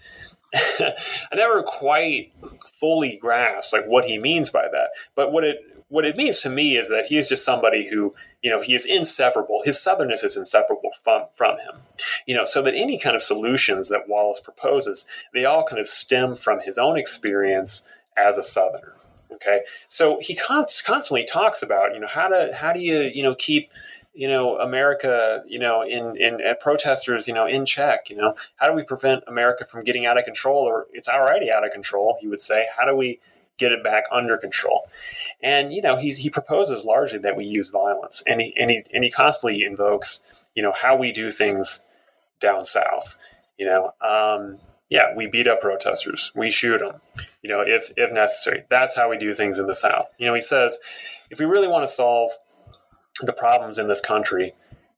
I never quite fully grasped like what he means by that. But what it what it means to me is that he is just somebody who, you know, he is inseparable. His southernness is inseparable from from him. You know, so that any kind of solutions that Wallace proposes, they all kind of stem from his own experience as a southerner. Okay, so he constantly talks about you know how to how do you you know keep you know America you know in in protesters you know in check you know how do we prevent America from getting out of control or it's already out of control he would say how do we get it back under control and you know he he proposes largely that we use violence and he and he and he constantly invokes you know how we do things down south you know um, yeah, we beat up protesters. We shoot them, you know, if if necessary. That's how we do things in the South. You know, he says, if we really want to solve the problems in this country,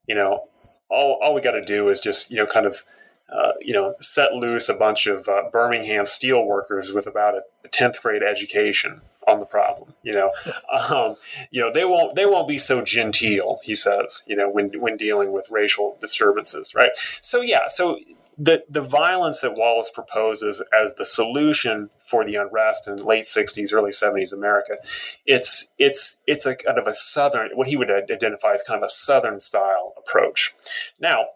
you know, all all we got to do is just you know kind of. Uh, you know, set loose a bunch of uh, Birmingham steel workers with about a tenth grade education on the problem. You know, um, you know they won't they won't be so genteel. He says, you know, when when dealing with racial disturbances, right? So yeah, so the the violence that Wallace proposes as the solution for the unrest in late '60s, early '70s America, it's it's it's a kind of a southern what he would identify as kind of a southern style approach. Now,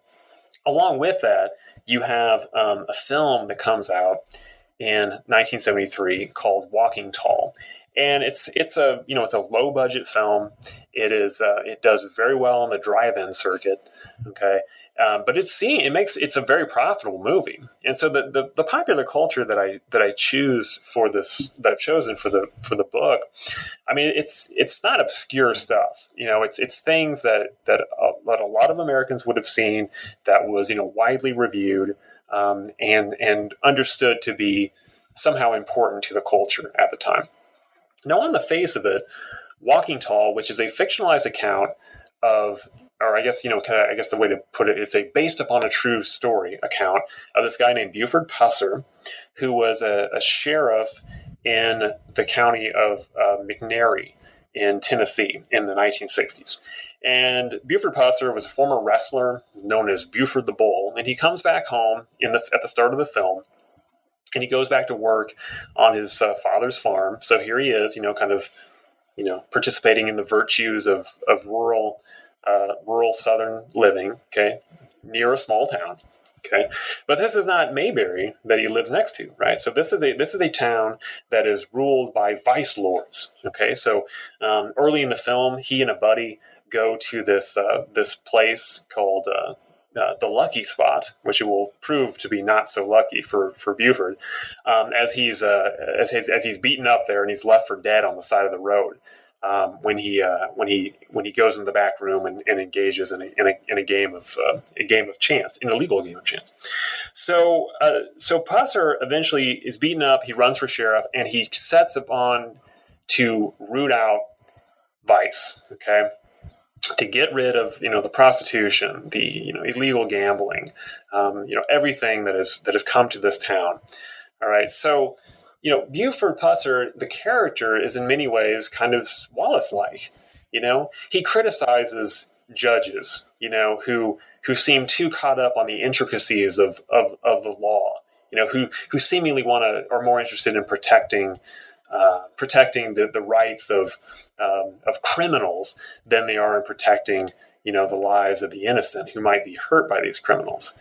along with that, you have um, a film that comes out in 1973 called Walking Tall, and it's it's a you know it's a low budget film. It is uh, it does very well on the drive-in circuit. Okay, um, but it's seen it makes it's a very profitable movie. And so the, the, the popular culture that i that i choose for this that i've chosen for the for the book i mean it's it's not obscure stuff. You know it's it's things that that a, that a lot of americans would have seen that was you know widely reviewed um, and and understood to be somehow important to the culture at the time. Now on the face of it walking tall which is a fictionalized account of or I guess you know, kind of, I guess the way to put it, it's a based upon a true story account of this guy named Buford Pusser, who was a, a sheriff in the county of uh, McNairy in Tennessee in the 1960s. And Buford Pusser was a former wrestler known as Buford the Bull, and he comes back home in the at the start of the film, and he goes back to work on his uh, father's farm. So here he is, you know, kind of, you know, participating in the virtues of of rural uh, rural southern living, okay, near a small town. Okay, but this is not Mayberry that he lives next to, right? So this is a this is a town that is ruled by vice lords. Okay, so um, early in the film, he and a buddy go to this uh, this place called uh, uh, the lucky spot, which it will prove to be not so lucky for for Buford, um, as he's uh, as he's, as he's beaten up there and he's left for dead on the side of the road um, when he uh, when he when he goes in the back room and, and engages in a, in a, in a game of uh, a game of chance, an illegal game of chance. So uh, so Pusser eventually is beaten up. He runs for sheriff and he sets upon to root out vice. Okay. To get rid of you know the prostitution, the you know illegal gambling, um, you know everything that is that has come to this town. All right, so you know, Buford Pusser, the character, is in many ways kind of Wallace like. You know, he criticizes judges, you know, who who seem too caught up on the intricacies of of, of the law. You know, who who seemingly want to are more interested in protecting uh, protecting the, the rights of um, of criminals than they are in protecting you know the lives of the innocent who might be hurt by these criminals.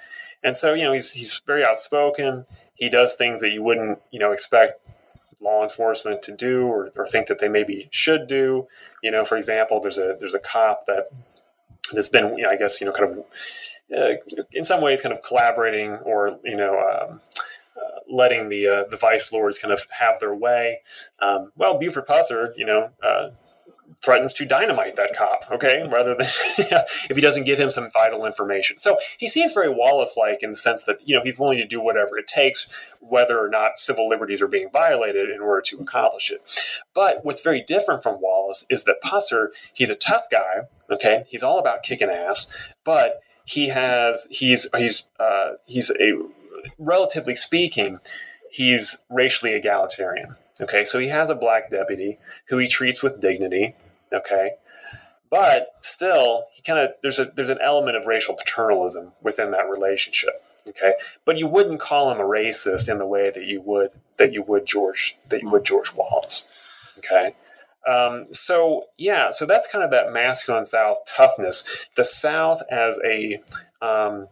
And so you know he's he's very outspoken he does things that you wouldn't, you know, expect law enforcement to do or, or think that they maybe should do. You know, for example, there's a there's a cop that that's been, you know, I guess, you know, kind of uh, in some ways kind of collaborating or you know. Um, uh, letting the uh, the vice lords kind of have their way. Um, well, Buford Pusser, you know, uh, threatens to dynamite that cop, okay, rather than if he doesn't give him some vital information. So he seems very Wallace like in the sense that, you know, he's willing to do whatever it takes, whether or not civil liberties are being violated in order to accomplish it. But what's very different from Wallace is that Pusser, he's a tough guy, okay, he's all about kicking ass, but he has, he's, he's, uh, he's a, relatively speaking, he's racially egalitarian. Okay, so he has a black deputy who he treats with dignity. Okay, but still, he kind of there's a there's an element of racial paternalism within that relationship. Okay, but you wouldn't call him a racist in the way that you would that you would George that you would George Wallace. Okay. Um, so yeah, so that's kind of that masculine South toughness. The South as a um,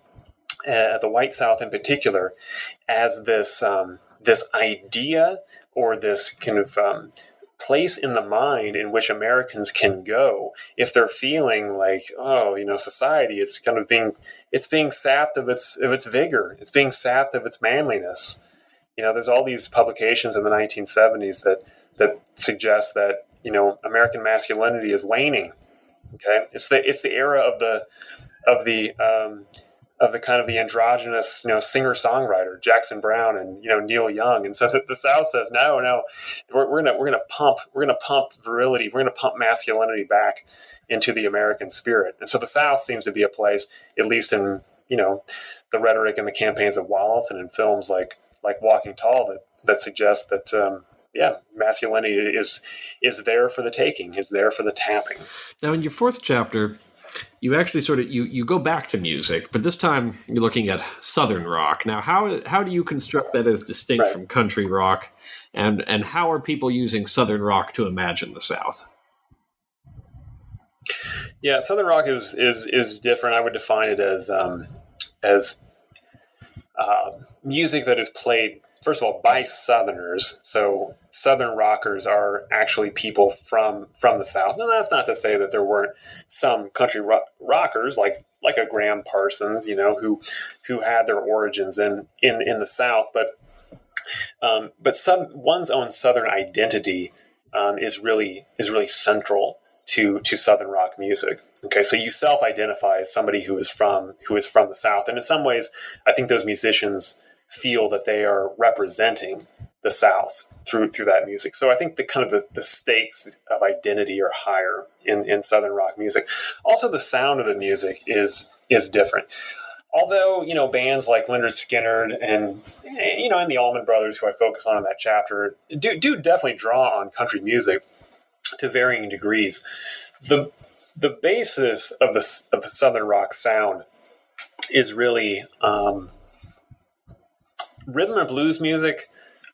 uh, the white South in particular, as this um, this idea or this kind of um, place in the mind in which Americans can go if they're feeling like, oh, you know, society it's kind of being it's being sapped of its of its vigor, it's being sapped of its manliness. You know, there's all these publications in the 1970s that that suggest that you know American masculinity is waning. Okay, it's the it's the era of the of the um, of the kind of the androgynous, you know, singer songwriter Jackson Browne and you know Neil Young, and so the, the South says no, no, we're, we're, gonna we're gonna pump we're gonna pump virility, we're gonna pump masculinity back into the American spirit, and so the South seems to be a place, at least in you know the rhetoric and the campaigns of Wallace and in films like like Walking Tall that that suggests that. Um, yeah, masculinity is is there for the taking, is there for the tapping. Now, in your fourth chapter, you actually sort of you you go back to music, but this time you're looking at southern rock. Now, how how do you construct that as distinct right. from country rock, and and how are people using southern rock to imagine the South? Yeah, southern rock is is is different. I would define it as um, as uh, music that is played first of all by southerners. So southern rockers are actually people from from the south. And that's not to say that there weren't some country ro- rockers like like a Gram Parsons you know who who had their origins in in in the south but um, but some one's own southern identity um, is really is really central to to southern rock music. Okay so you self-identify as somebody who is from who is from the south. And in some ways i think those musicians feel that they are representing the South through through that music. So I think the kind of the, the stakes of identity are higher in, in Southern rock music. Also, the sound of the music is is different. Although you know bands like Lynyrd Skynyrd and you know and the Allman Brothers, who I focus on in that chapter, do do definitely draw on country music to varying degrees. The the basis of the of the Southern rock sound is really um, rhythm and blues music,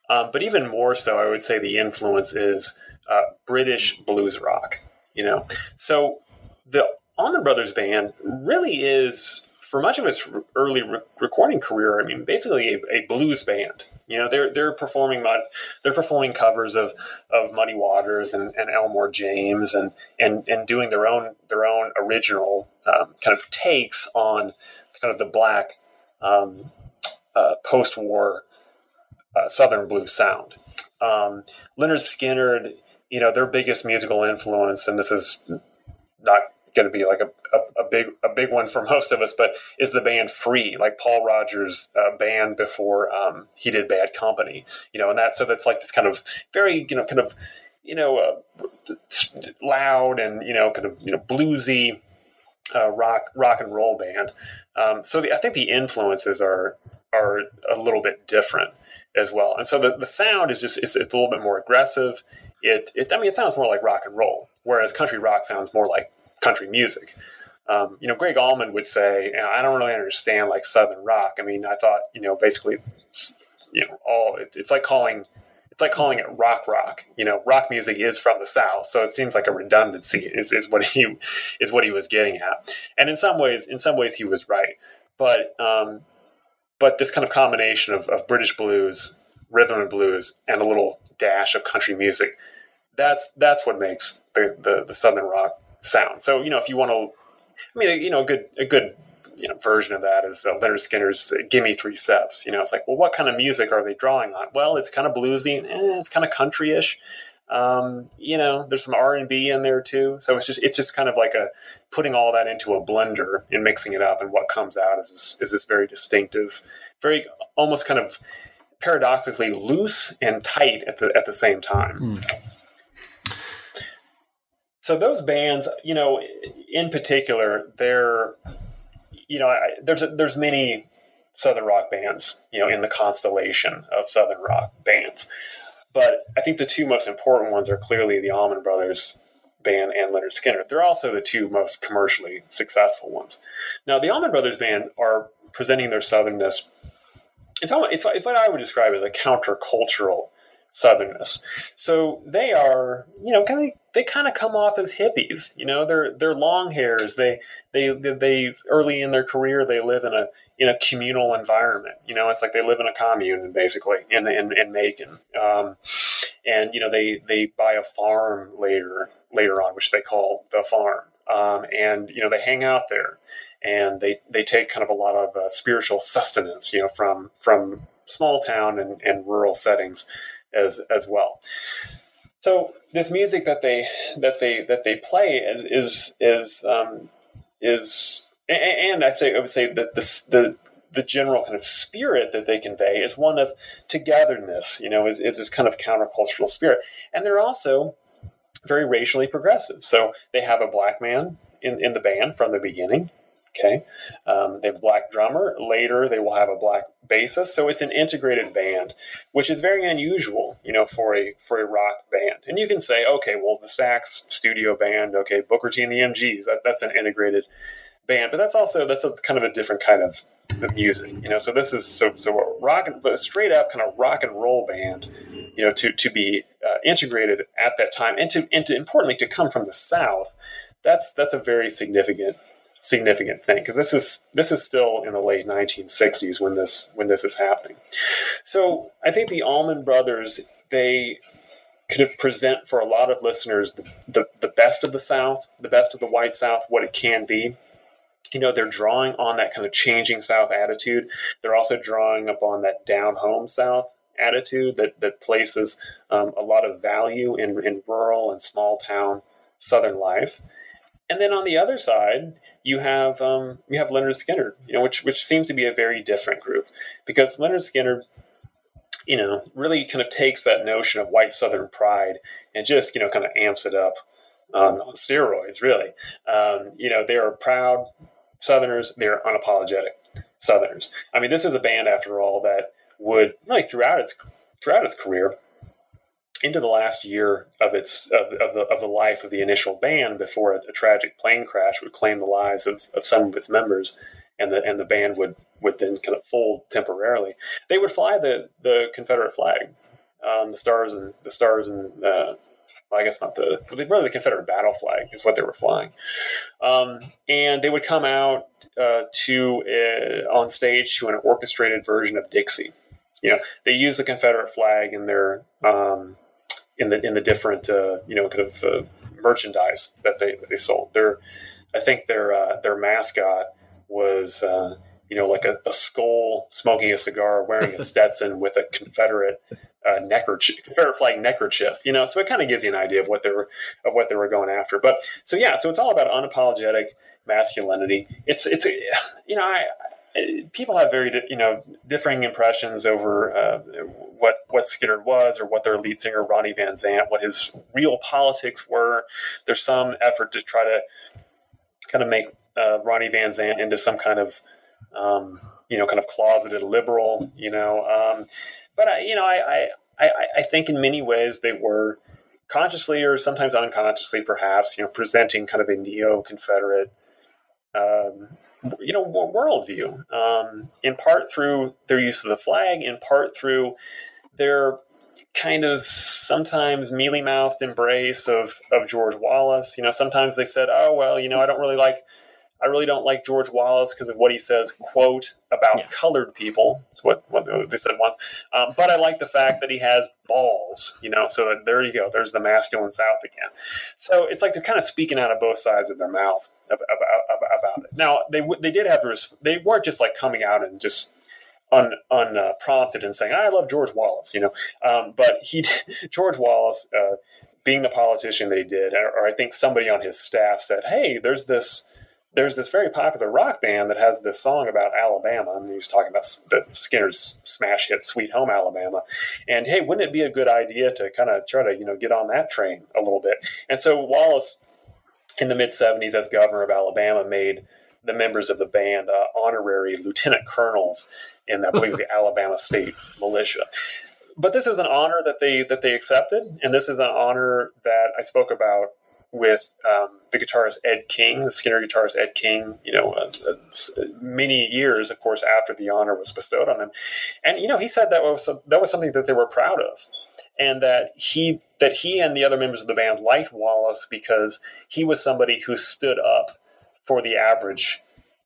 um, but even more so, I would say the influence is uh, British blues rock. You know, so the Allman Brothers Band really is, for much of its early re- recording career, I mean, basically a, a, blues band. You know, they're they're performing mud, they're performing covers of of Muddy Waters and, and Elmore James and and and doing their own their own original um, kind of takes on kind of the black um, uh, post-war uh, Southern blues sound. Um, Lynyrd Skynyrd, you know, their biggest musical influence, and this is not going to be like a, a, a, big a big one for most of us, but is the band Free, like Paul Rodgers' uh, band before um, he did Bad Company, you know, and that so that's like this kind of very you know kind of you know uh, loud and you know kind of you know bluesy uh, rock rock and roll band. Um, so the, I think the influences are are a little bit different as well. And so the, the sound is just it's, it's a little bit more aggressive. It, it I mean it sounds more like rock and roll, whereas country rock sounds more like country music. Um, you know, Gregg Allman would say, I don't really understand like Southern rock. I mean, I thought, you know, basically, you know, all it, it's like calling, it's like calling it rock rock. You know, rock music is from the South, so it seems like a redundancy is, is what he is what he was getting at. And in some ways, in some ways, he was right. But um, but this kind of combination of, of British blues, rhythm and blues, and a little dash of country music, that's that's what makes the, the, the Southern rock sound. So you know, if you want to, I mean, you know, a good a good you know version of that is uh, Lynyrd Skynyrd's uh, "Give Me Three Steps." You know, it's like, well, what kind of music are they drawing on? Well, it's kind of bluesy, eh, it's kind of country-ish. Um, you know, there's some R and B in there too. So it's just it's just kind of like a putting all that into a blender and mixing it up, and what comes out is this, is this very distinctive, very almost kind of paradoxically loose and tight at the at the same time. Mm. So those bands, you know, in particular, they're you know, I, there's a, there's many southern rock bands, you know, in the constellation of southern rock bands. But I think the two most important ones are clearly the Allman Brothers band and Lynyrd Skynyrd. They're also the two most commercially successful ones. Now, the Allman Brothers band are presenting their southernness. It's, it's, it's what I would describe as a countercultural southernness. So they are, you know, kind of they kind of come off as hippies. You know, they're they're long hairs. They they they early in their career they live in a in a communal environment. You know, it's like they live in a commune basically in in, in Macon, um, and you know they they buy a farm later later on, which they call the farm, um, and you know they hang out there. And they, they take kind of a lot of uh, spiritual sustenance, you know, from from small town and, and rural settings as as well. So this music that they that they that they play is is um, is and I say I would say that the the the general kind of spirit that they convey is one of togetherness. You know, is, is this kind of countercultural spirit, and they're also very racially progressive. So they have a black man in, in the band from the beginning. Okay. Um, they have a black drummer. Later, they will have a black bassist. So it's an integrated band, which is very unusual, you know, for a for a rock band. And you can say, okay, well, the Stax studio band, okay, Booker T and the MGs, that, that's an integrated band, but that's also that's a kind of a different kind of music, you know. So this is so so rock, but a straight up kind of rock and roll band, you know, to to be uh, integrated at that time, and to and to importantly to come from the South, that's that's a very significant significant thing because this is this is still in the late 1960s when this when this is happening. So I think the Allman Brothers they could present for a lot of listeners the, the, the best of the South, the best of the white South, what it can be. You know, they're drawing on that kind of changing South attitude. They're also drawing upon that down home South attitude that, that places um, a lot of value in, in rural and small town Southern life. And then on the other side, you have um, you have Lynyrd Skynyrd, you know, which which seems to be a very different group because Lynyrd Skynyrd, you know, really kind of takes that notion of white Southern pride and just you know kind of amps it up um, on steroids. Really, um, you know, they are proud Southerners. They're unapologetic Southerners. I mean, this is a band after all that would really throughout its throughout its career into the last year of its of, of, the, of the life of the initial band before a, a, tragic plane crash would claim the lives of, of some of its members and the and the band would would then kind of fold temporarily. They would fly the the confederate flag. Um, the stars and the stars and uh, well, I guess not the really the Confederate battle flag is what they were flying, um, and they would come out uh, to uh, on stage to an orchestrated version of Dixie. You know, they use the Confederate flag in their um, in the in the different uh, you know kind of uh, merchandise that they that they sold. Their I think their uh, their mascot was uh, you know like a, a, skull smoking a cigar, wearing a Stetson with a Confederate uh, neckerchief, Confederate flag neckerchief. You know, so it kind of gives you an idea of what they were of what they were going after. But so yeah, so it's all about unapologetic masculinity. It's it's you know I people have very you know differing impressions over uh, what what Skynyrd was or what their lead singer Ronnie Van Zant what his real politics were. There's some effort to try to kind of make uh, Ronnie Van Zant into some kind of um, you know kind of closeted liberal, you know. Um, but I, you know, I, I I think in many ways they were consciously or sometimes unconsciously, perhaps, you know, presenting kind of a neo Confederate. Um, you know worldview um, in part through their use of the flag in part through their kind of sometimes mealy mouthed embrace of of George Wallace. You know, sometimes they said, "Oh well, you know, I don't really like I really don't like George Wallace because of what he says, quote, about yeah. colored people. That's what, what they said once. Um, but I like the fact that he has balls, you know, so there you go. There's the masculine South again. So it's like they're kind of speaking out of both sides of their mouth about, about, about it. Now, they, they did have to, they weren't just like coming out and just un, unprompted and saying, I love George Wallace, you know. Um, but he, George Wallace, uh, being the politician that he did, or, or I think somebody on his staff said, hey, there's this there's this very popular rock band that has this song about Alabama, and he was talking about the Skynyrd's smash hit "Sweet Home Alabama." And hey, wouldn't it be a good idea to kind of try to you know get on that train a little bit? And so Wallace, in the mid '70s, as governor of Alabama, made the members of the band uh, honorary lieutenant colonels in, I believe, the Alabama State Militia. But this is an honor that they that they accepted, and this is an honor that I spoke about with um, the guitarist Ed King, the Skynyrd guitarist Ed King, you know, uh, uh, many years, of course, after the honor was bestowed on him. And, you know, he said that was, that was something that they were proud of. and that he that he and the other members of the band liked Wallace because he was somebody who stood up for the average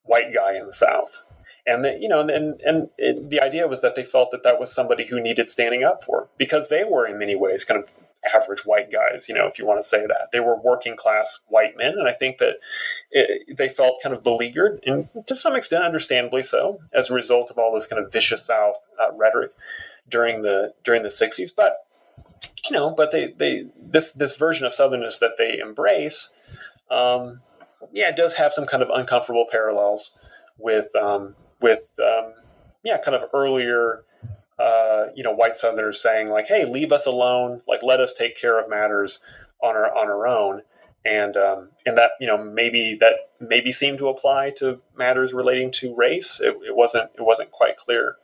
white guy in the South. And that, you know, and and it, the idea was that they felt that that was somebody who needed standing up for because they were in many ways kind of average white guys, you know, if you want to say that. They were working class white men, and I think that it, they felt kind of beleaguered, and to some extent, understandably so, as a result of all this kind of vicious South uh, rhetoric during the during the '60s. But you know, but they they this this version of Southernness that they embrace, um, yeah, it does have some kind of uncomfortable parallels with um, with um, yeah, kind of earlier uh, you know, white Southerners saying like, "Hey, leave us alone. Like, let us take care of matters on our on our own." And um, and that you know maybe that maybe seemed to apply to matters relating to race. It, it wasn't it wasn't quite clear.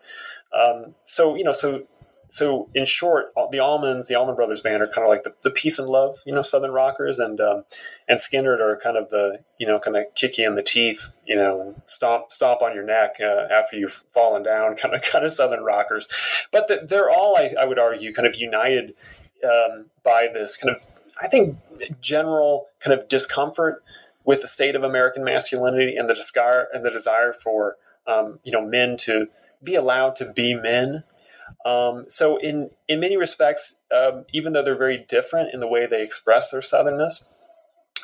Um, so you know so so in short, the Allmans, the Allman Brothers band, are kind of like the, the peace and love, you know, Southern rockers, and um, and Skynyrd are kind of the you know kind of kick you in the teeth, you know, stomp stomp on your neck uh, after you've fallen down, kind of kind of Southern rockers. But the, they're all, I, I, would argue, kind of united um, by this kind of, I think, general kind of discomfort with the state of American masculinity and the desire and the desire for um, you know men to be allowed to be men um, so in in many respects, um, even though they're very different in the way they express their southernness,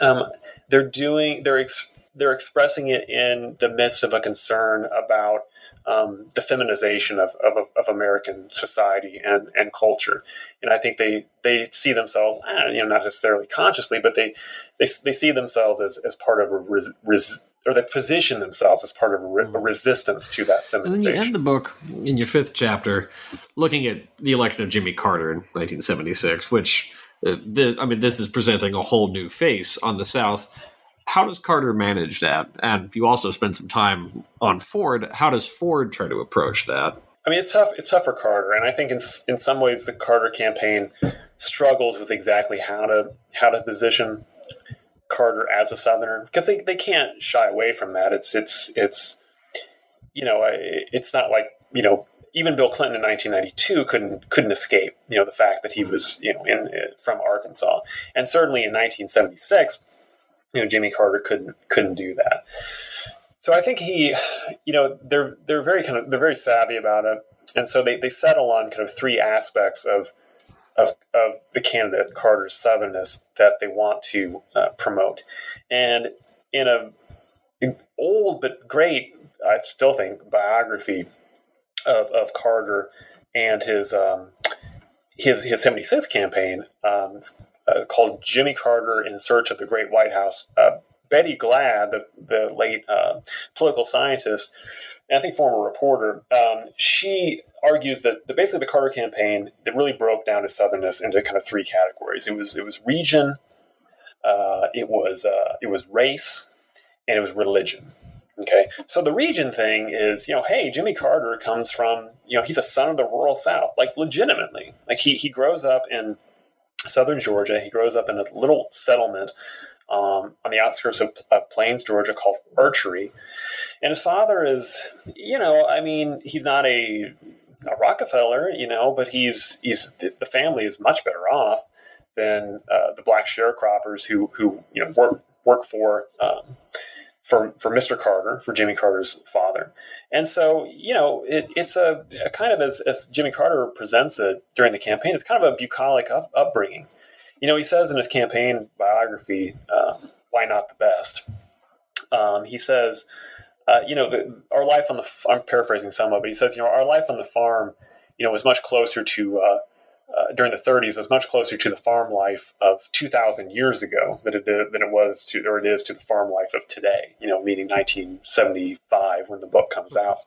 um, they're doing they're ex- they're expressing it in the midst of a concern about um, the feminization of, of, of, American society and, and culture. And I think they, they see themselves, you know, not necessarily consciously, but they, they, they see themselves as, as part of a res, res, or they position themselves as part of a, re- a, mm. resistance to that feminization. And then you end the book in your fifth chapter looking at the election of Jimmy Carter in 1976, which, uh, the, I mean, this is presenting a whole new face on the South. How does Carter manage that? And you also spend some time on Ford. How does Ford try to approach that? I mean, it's tough. It's tough for Carter, and I think in in some ways the Carter campaign struggles with exactly how to how to position Carter as a Southerner because they, they can't shy away from that. It's it's it's you know it's not like you know even Bill Clinton in 1992 couldn't couldn't escape you know the fact that he was you know in uh, from Arkansas, and certainly in 1976, you know Jimmy Carter couldn't couldn't do that. So I think he, you know, they're they're very kind of they're very savvy about it, and so they they settle on kind of three aspects of of, of the candidate Carter's southernness that they want to uh, promote. And in a old but great, I still think, biography of, of Carter and his um, his his 76 campaign um, uh, called Jimmy Carter in Search of the Great White House. Uh, Betty Glad, the, the late uh, political scientist, I think former reporter, um, she argues that the, basically the Carter campaign that really broke down his southernness into kind of three categories. It was it was region, uh, it was uh, it was race, and it was religion. Okay, so the region thing is you know hey Jimmy Carter comes from you know he's a son of the rural South like legitimately like he he grows up in southern Georgia. He grows up in a little settlement um, on the outskirts of, of Plains, Georgia, called Archery. And his father is, you know, I mean, he's not a, a Rockefeller, you know, but he's he's the family is much better off than uh, the black sharecroppers who who you know work work for. Um, for, for Mr. Carter, for Jimmy Carter's father. And so, you know, it, it's a, a, kind of as, as Jimmy Carter presents it during the campaign, it's kind of a bucolic up, upbringing. You know, he says in his campaign biography, uh, "Why not the best?" Um, he says, uh, "You know, the, our life on the I'm paraphrasing some of it. He says, you know, our life on the farm, you know, was much closer to." Uh, uh, during the 30s was much closer to the farm life of 2,000 years ago than it, than it was to, or it is to the farm life of today, you know, meaning 1975 when the book comes out.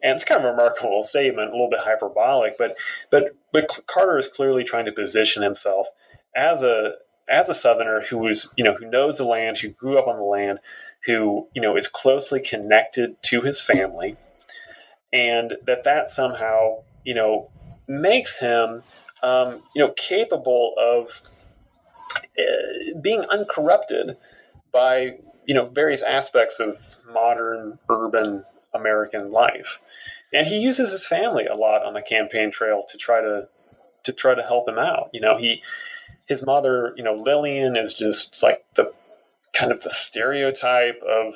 And it's kind of a remarkable statement, a little bit hyperbolic, but, but, but Carter is clearly trying to position himself as a as a southerner who was you know who knows the land who grew up on the land who you know is closely connected to his family and that that somehow you know makes him um, you know capable of uh, being uncorrupted by you know various aspects of modern urban American life and he uses his family a lot on the campaign trail to try to to try to help him out. You know, he his mother, you know, Lillian is just like the kind of the stereotype of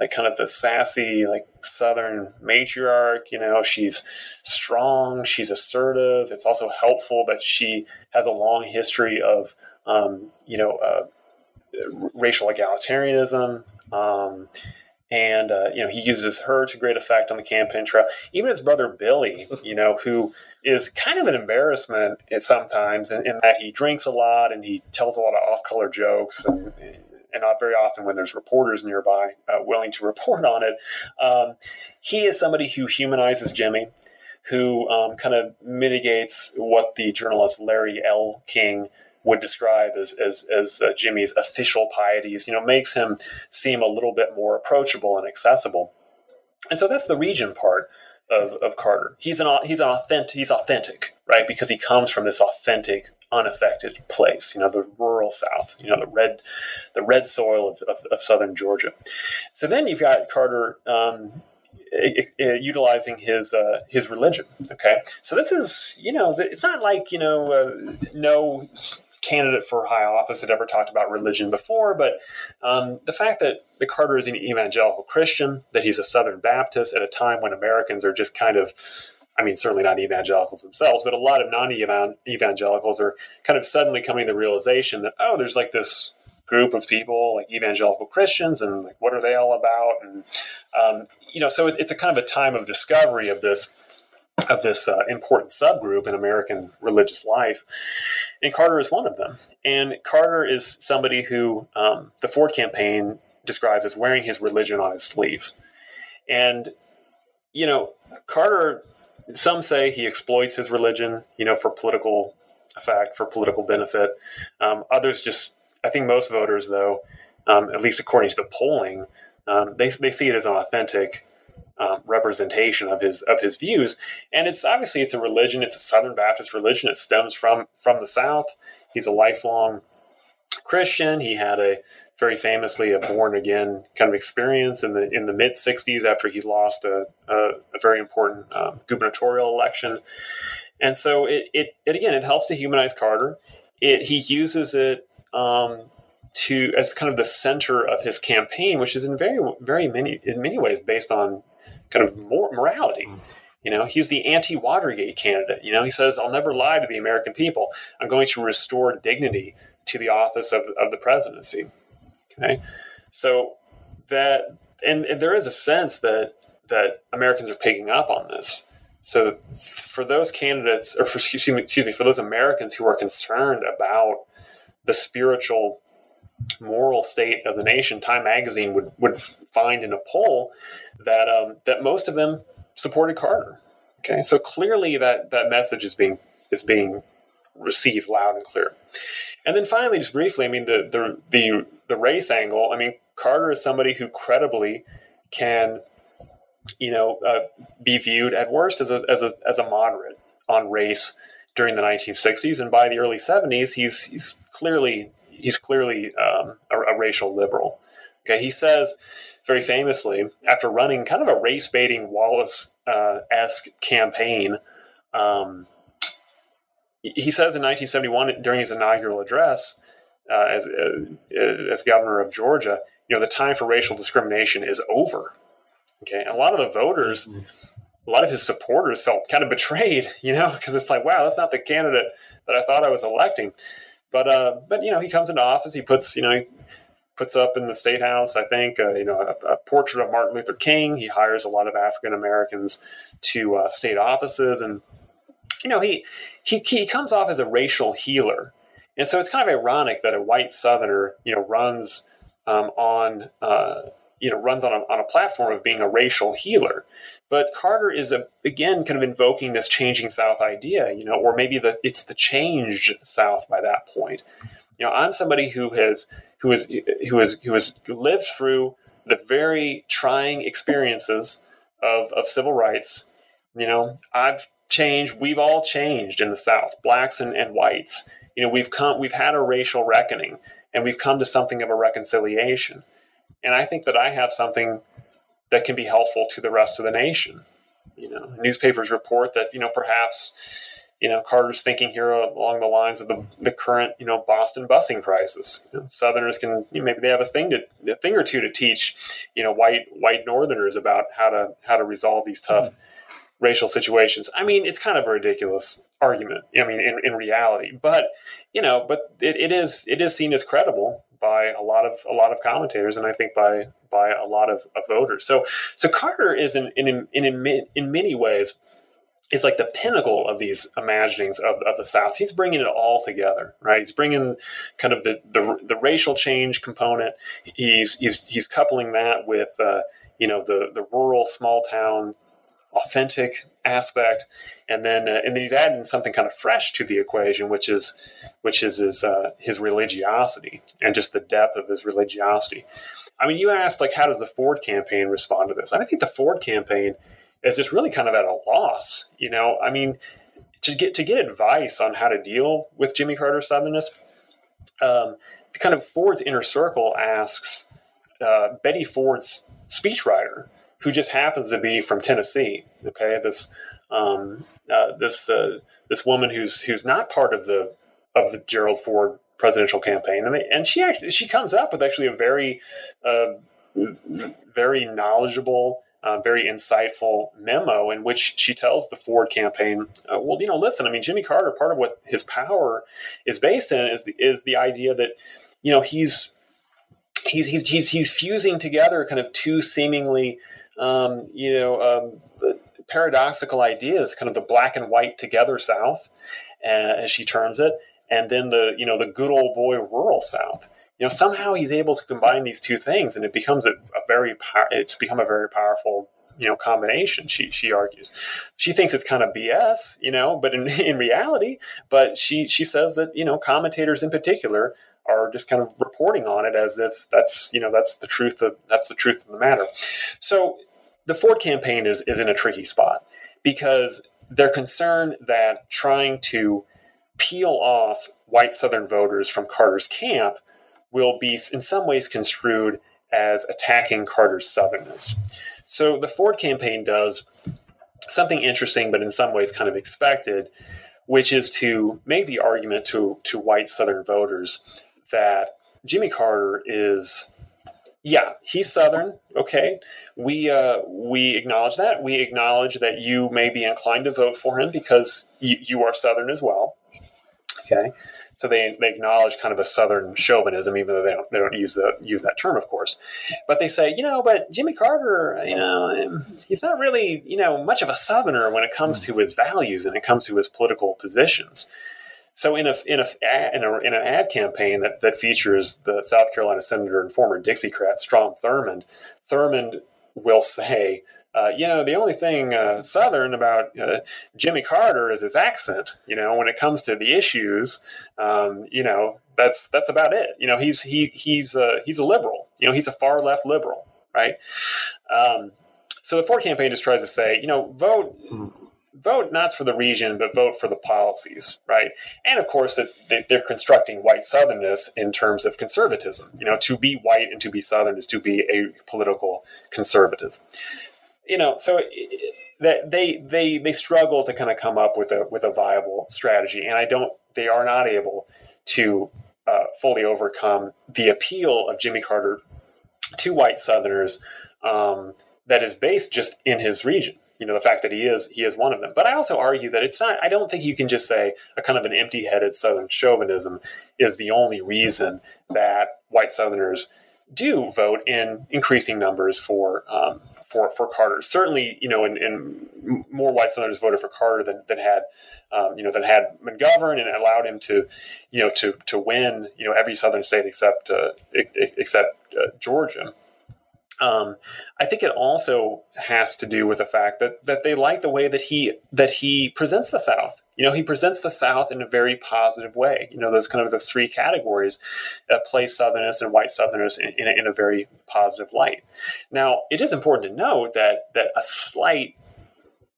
like kind of the sassy like southern matriarch you know? She's strong she's assertive. It's also helpful that she has a long history of um, you know uh, racial egalitarianism. Um, and uh, you know he uses her to great effect on the campaign trail even his brother billy you know who is kind of an embarrassment sometimes in, in that he drinks a lot and he tells a lot of off-color jokes and and not very often when there's reporters nearby uh, willing to report on it. Um, he is somebody who humanizes Jimmy, who um, kind of mitigates what the journalist Larry L. King would describe as as, as uh, Jimmy's official pieties. You know, makes him seem a little bit more approachable and accessible. And so that's the region part of, of Carter. He's an he's an authentic he's authentic, right? Because he comes from this authentic unaffected place, you know, the rural South, you know, the red, the red soil of, of, of southern Georgia. So then you've got Carter um, utilizing his uh, his religion. Okay, so this is you know it's not like you know uh, no candidate for high office had ever talked about religion before, but um, the fact that the Carter is an evangelical Christian, that he's a Southern Baptist at a time when Americans are just kind of I mean, certainly not evangelicals themselves, but a lot of non evangelicals are kind of suddenly coming to the realization that, oh, there's like this group of people, like evangelical Christians, and like, what are they all about? And, um, you know, so it's a kind of a time of discovery of this of this uh, important subgroup in American religious life. And Carter is one of them. And Carter is somebody who um, the Ford campaign describes as wearing his religion on his sleeve. And, you know, Carter some say he exploits his religion, you know, for political effect, for political benefit. Um, others just, I think most voters, though, um, at least according to the polling, um, they, they see it as an authentic um, representation of his of his views. And it's obviously it's a religion. It's a Southern Baptist religion. It stems from from the South. He's a lifelong Christian. He had a very famously a born again kind of experience in the in the mid '60s after he lost a, a, a very important um, gubernatorial election, and so it, it, it again it helps to humanize Carter. It he uses it um, to as kind of the center of his campaign, which is in very very many in many ways based on kind of morality. Mm. You know, he's the anti Watergate candidate. You know, he says, I'll never lie to the American people. I'm going to restore dignity to the office of, of the presidency. Okay, so that and, and there is a sense that that Americans are picking up on this. So for those candidates, or for, excuse me, excuse me, for those Americans who are concerned about the spiritual, moral state of the nation, Time Magazine would, would find in a poll that um, that most of them supported Carter. Okay, so clearly that that message is being is being received loud and clear. And then finally, just briefly, I mean the the the the race angle. I mean Carter is somebody who credibly can, you know, uh, be viewed at worst as a as a as a moderate on race during the 1960s, and by the early 70s, he's he's clearly he's clearly um, a, a racial liberal. Okay, he says very famously after running kind of a race baiting Wallace uh, esque campaign. Um, he says in 1971 during his inaugural address uh, as uh, as governor of Georgia, you know, the time for racial discrimination is over. Okay, and a lot of the voters, mm-hmm. a lot of his supporters felt kind of betrayed, you know, because it's like, wow, that's not the candidate that I thought I was electing. But uh, but you know, he comes into office, he puts you know. Puts up in the state house, I think, uh, you know, a, a, portrait of Martin Luther King. He hires a lot of African Americans to uh, state offices, and you know, he, he he comes off as a racial healer, and so it's kind of ironic that a white Southerner, you know, runs um, on uh, you know runs on a, on a platform of being a racial healer. But Carter is a, again kind of invoking this changing South idea, you know, or maybe the it's the changed South by that point. You know, I'm somebody who has who is who has who has lived through the very trying experiences of, of civil rights. You know, I've changed. We've all changed in the South, blacks and, and whites. You know, we've come, we've had a racial reckoning, and we've come to something of a reconciliation. And I think that I have something that can be helpful to the rest of the nation. You know, newspapers report that you know perhaps you know, Carter's thinking here along the lines of the, the current, you know, Boston busing crisis. You know, Southerners can you know, maybe they have a thing to a thing or two to teach, you know, white white Northerners about how to how to resolve these tough mm-hmm. racial situations. I mean, it's kind of a ridiculous argument. I mean, in, in reality, but you know, but it, it is it is seen as credible by a lot of a lot of commentators, and I think by by a lot of, of voters. So so Carter is in in in in, in many ways is like the pinnacle of these imaginings of, of the South. He's bringing it all together, right? He's bringing kind of the the, the racial change component. He's he's he's coupling that with uh, you know the the rural small town authentic aspect, and then uh, and then he's adding something kind of fresh to the equation, which is which is his uh, his religiosity and just the depth of his religiosity. I mean, you asked like, how does the Ford campaign respond to this? I think the Ford campaign is just really kind of at a loss. You know, I mean, to get to get advice on how to deal with Jimmy Carter's Southernness, um, kind of Ford's inner circle asks uh, Betty Ford's speechwriter who just happens to be from Tennessee. Okay, this um, uh, this uh, this woman who's who's not part of the of the Gerald Ford presidential campaign, and, they, and she actually she comes up with actually a very uh, very knowledgeable. Uh, very insightful memo in which she tells the Ford campaign, uh, "Well, you know, listen. I mean, Jimmy Carter. Part of what his power is based in is the, is the idea that, you know, he's he's he's he's, he's fusing together kind of two seemingly um, you know, um, paradoxical ideas, kind of the black and white together South, uh, as she terms it, and then the you know the good old boy rural South. You know, somehow he's able to combine these two things, and it becomes a, a very it's become a very powerful you know combination she she argues she thinks it's kind of bs you know but in in reality but she she says that you know commentators in particular are just kind of reporting on it as if that's you know that's the truth of that's the truth of the matter. So the Ford campaign is is in a tricky spot because they're concerned that trying to peel off white Southern voters from Carter's camp will be in some ways construed as attacking Carter's Southernness. So the Ford campaign does something interesting, but in some ways kind of expected, which is to make the argument to, to white Southern voters that Jimmy Carter is yeah, he's Southern. Okay, we uh, we acknowledge that. We acknowledge that you may be inclined to vote for him because you, you are Southern as well. Okay, so they, they acknowledge kind of a Southern chauvinism, even though they don't they don't use the use that term, of course. But they say, you know, but Jimmy Carter, you know, um, he's not really you know much of a Southerner when it comes hmm. to his values and it comes to his political positions. So in a in a in, a, in an ad campaign that, that features the South Carolina senator and former Dixiecrat Strom Thurmond, Thurmond will say, uh, you know, the only thing uh, Southern about uh, Jimmy Carter is his accent. You know, when it comes to the issues, um, you know, that's that's about it. You know, he's he he's uh, he's a liberal. You know, he's a far left liberal, right? Um, so the Ford campaign just tries to say, you know, vote vote not for the region, but vote for the policies, right? And of course, that they're constructing white Southernness in terms of conservatism. You know, to be white and to be Southern is to be a political conservative. You know, so that they they they struggle to kind of come up with a with a viable strategy, and I don't. They are not able to uh, fully overcome the appeal of Jimmy Carter to white Southerners um, that is based just in his region you know the fact that he is he is one of them. But I also argue that it's not. I don't think you can just say a kind of an empty-headed Southern chauvinism is the only reason that white Southerners do vote in increasing numbers for um, for for Carter. Certainly, you know, and, in, more white Southerners voted for Carter than, than had um, you know than had McGovern and allowed him to you know to to win you know every Southern state except uh, except uh, Georgia. Um, I think it also has to do with the fact that that they like the way that he that he presents the South. You know, he presents the South in a very positive way. You know, those kind of the three categories that place Southerners and white Southerners in, in, a, in a very positive light. Now, it is important to note that that a slight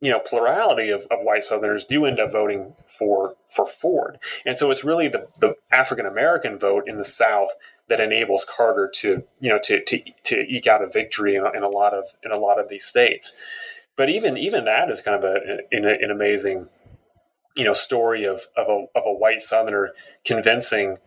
you know plurality of, of white southerners do end up voting for for ford and so it's really the, the african american vote in the south that enables Carter to you know to to, to eke out a victory in, in a lot of in a lot of these states. But even even that is kind of a, an, an amazing you know story of of a of a white Southerner convincing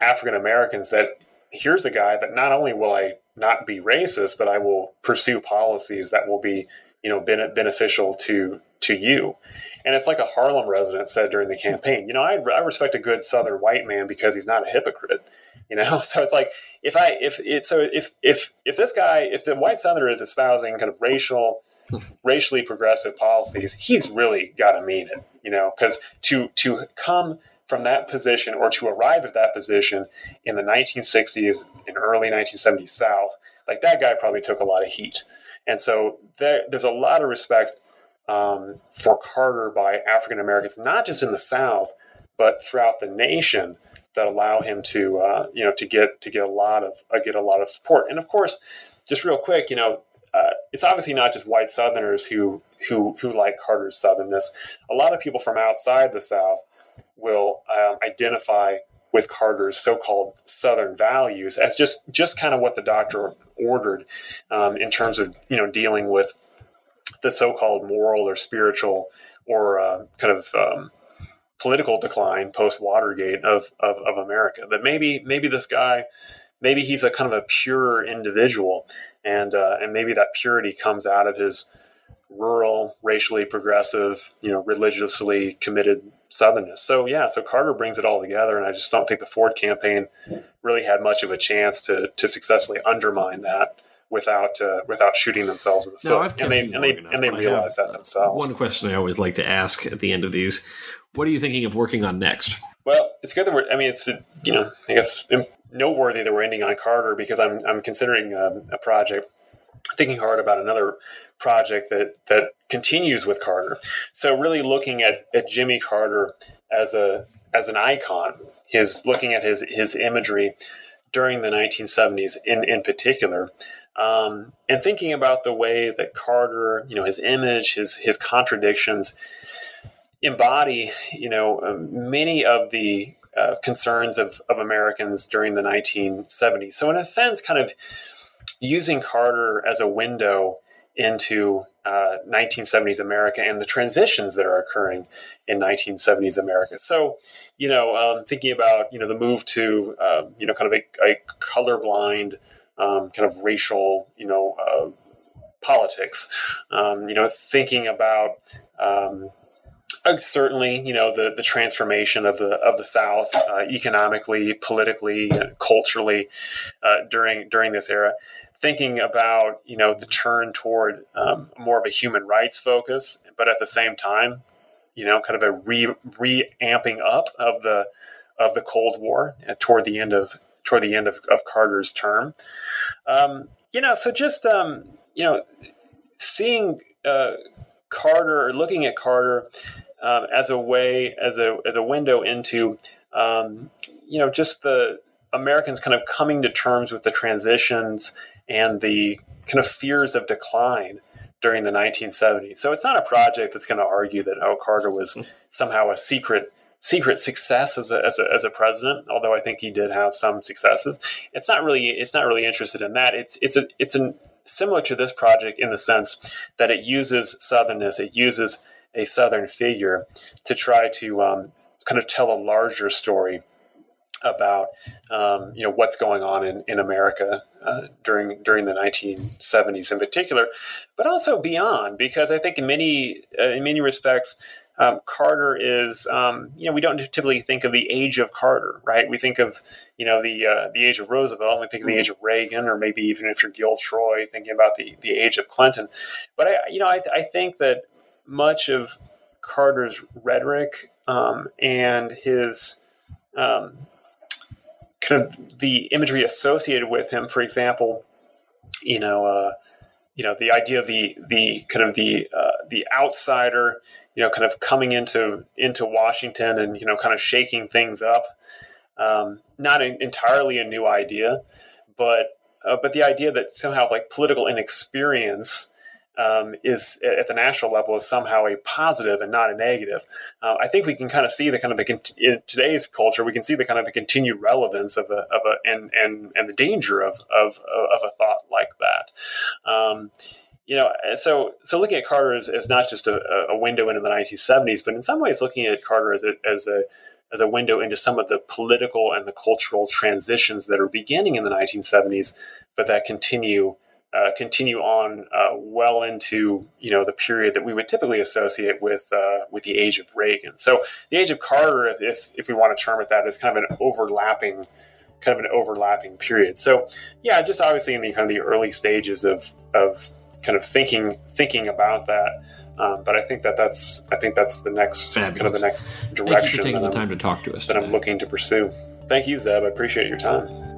African Americans that here's a guy that not only will I not be racist, but I will pursue policies that will be you know been beneficial to to you. And it's like a Harlem resident said during the campaign. You know, I, I respect a good Southern white man because he's not a hypocrite. You know, so it's like if I if it so if if if this guy if the white Southerner is espousing kind of racial racially progressive policies, he's really got to mean it. You know, because to to come from that position or to arrive at that position in the 1960s and early 1970s South, like that guy probably took a lot of heat. And so there, there's a lot of respect um, for Carter by African Americans, not just in the South, but throughout the nation, that allow him to uh, you know to get to get a lot of uh, get a lot of support. And of course, just real quick, you know, uh, it's obviously not just white Southerners who who who like Carter's Southernness. A lot of people from outside the South will um, identify with Carter's so-called Southern values as just just kind of what the doctor ordered um, in terms of you know dealing with the so-called moral or spiritual or uh, kind of um, political decline post Watergate of, of, of America. That maybe maybe this guy, maybe he's a kind of a pure individual, and uh, and maybe that purity comes out of his rural, racially progressive, you know, religiously committed Southernness. So yeah, so Carter brings it all together, and I just don't think the Ford campaign really had much of a chance to to successfully undermine that without uh, without shooting themselves in the no, foot. and they and they enough, and they realize that themselves. One question I always like to ask at the end of these: What are you thinking of working on next? Well, it's good that we're. I mean, it's you know, I guess noteworthy that we're ending on Carter because I'm I'm considering um, a project, thinking hard about another project that that continues with Carter. So really looking at at Jimmy Carter as a as an icon, his looking at his his imagery during the 1970s in in particular um, and thinking about the way that Carter, you know, his image, his his contradictions, embody, you know, um, many of the uh, concerns of, of Americans during the 1970s. So, in a sense, kind of using Carter as a window into uh, 1970s America and the transitions that are occurring in 1970s America. So, you know, um, thinking about you know the move to uh, you know kind of a, a colorblind um, kind of racial, you know, uh, politics. Um, you know, thinking about um, uh, certainly, you know, the the transformation of the of the South uh, economically, politically, culturally uh, during during this era. Thinking about you know the turn toward um, more of a human rights focus, but at the same time, you know, kind of a re reamping up of the of the Cold War toward the end of toward the end of, of Carter's term. Um, you know, so just um, you know, seeing uh, Carter or looking at Carter um, as a way, as a as a window into, um, you know, just the Americans kind of coming to terms with the transitions and the kind of fears of decline during the 1970s. So it's not a project that's going to argue that oh Carter was somehow a secret secret success as a, as a, as a president, although I think he did have some successes. It's not really it's not really interested in that. It's it's a it's a similar to this project in the sense that it uses southernness, it uses a southern figure to try to um, kind of tell a larger story about um, you know what's going on in, in America uh, during during the 1970s in particular, but also beyond because I think in many uh, in many respects um, Carter is, um, you know, we don't typically think of the age of Carter, right? We think of, you know, the uh, the age of Roosevelt, we think of the age of Reagan, or maybe even if you're Gil Troy, thinking about the the age of Clinton. But I, you know, I, I think that much of Carter's rhetoric um, and his um, kind of the imagery associated with him, for example, you know, uh, you know, the idea of the the kind of the uh, the outsider you know, kind of coming into into Washington and you know, kind of shaking things up. Um, not entirely a new idea, but uh, but the idea that somehow like political inexperience um, is at the national level is somehow a positive and not a negative. Uh, I think we can kind of see the kind of the in today's culture we can see the kind of the continued relevance of a, of a and and and the danger of of of a thought like that. Um, you know, so so looking at Carter as, as not just a, a, window into the 1970s, but in some ways looking at Carter as a, as a as a window into some of the political and the cultural transitions that are beginning in the 1970s, but that continue uh, continue on uh, well into you know the period that we would typically associate with uh, with the age of Reagan. So the age of Carter, if, if, if we want to term it that, is kind of an overlapping kind of an overlapping period. So yeah, just obviously in the kind of the early stages of of kind of thinking thinking about that. Um, but I think that that's I think that's the next Fabulous. kind of the next direction. Thank you for taking the time to talk to us. That today. I'm looking to pursue. Thank you, Zeb. I appreciate your time.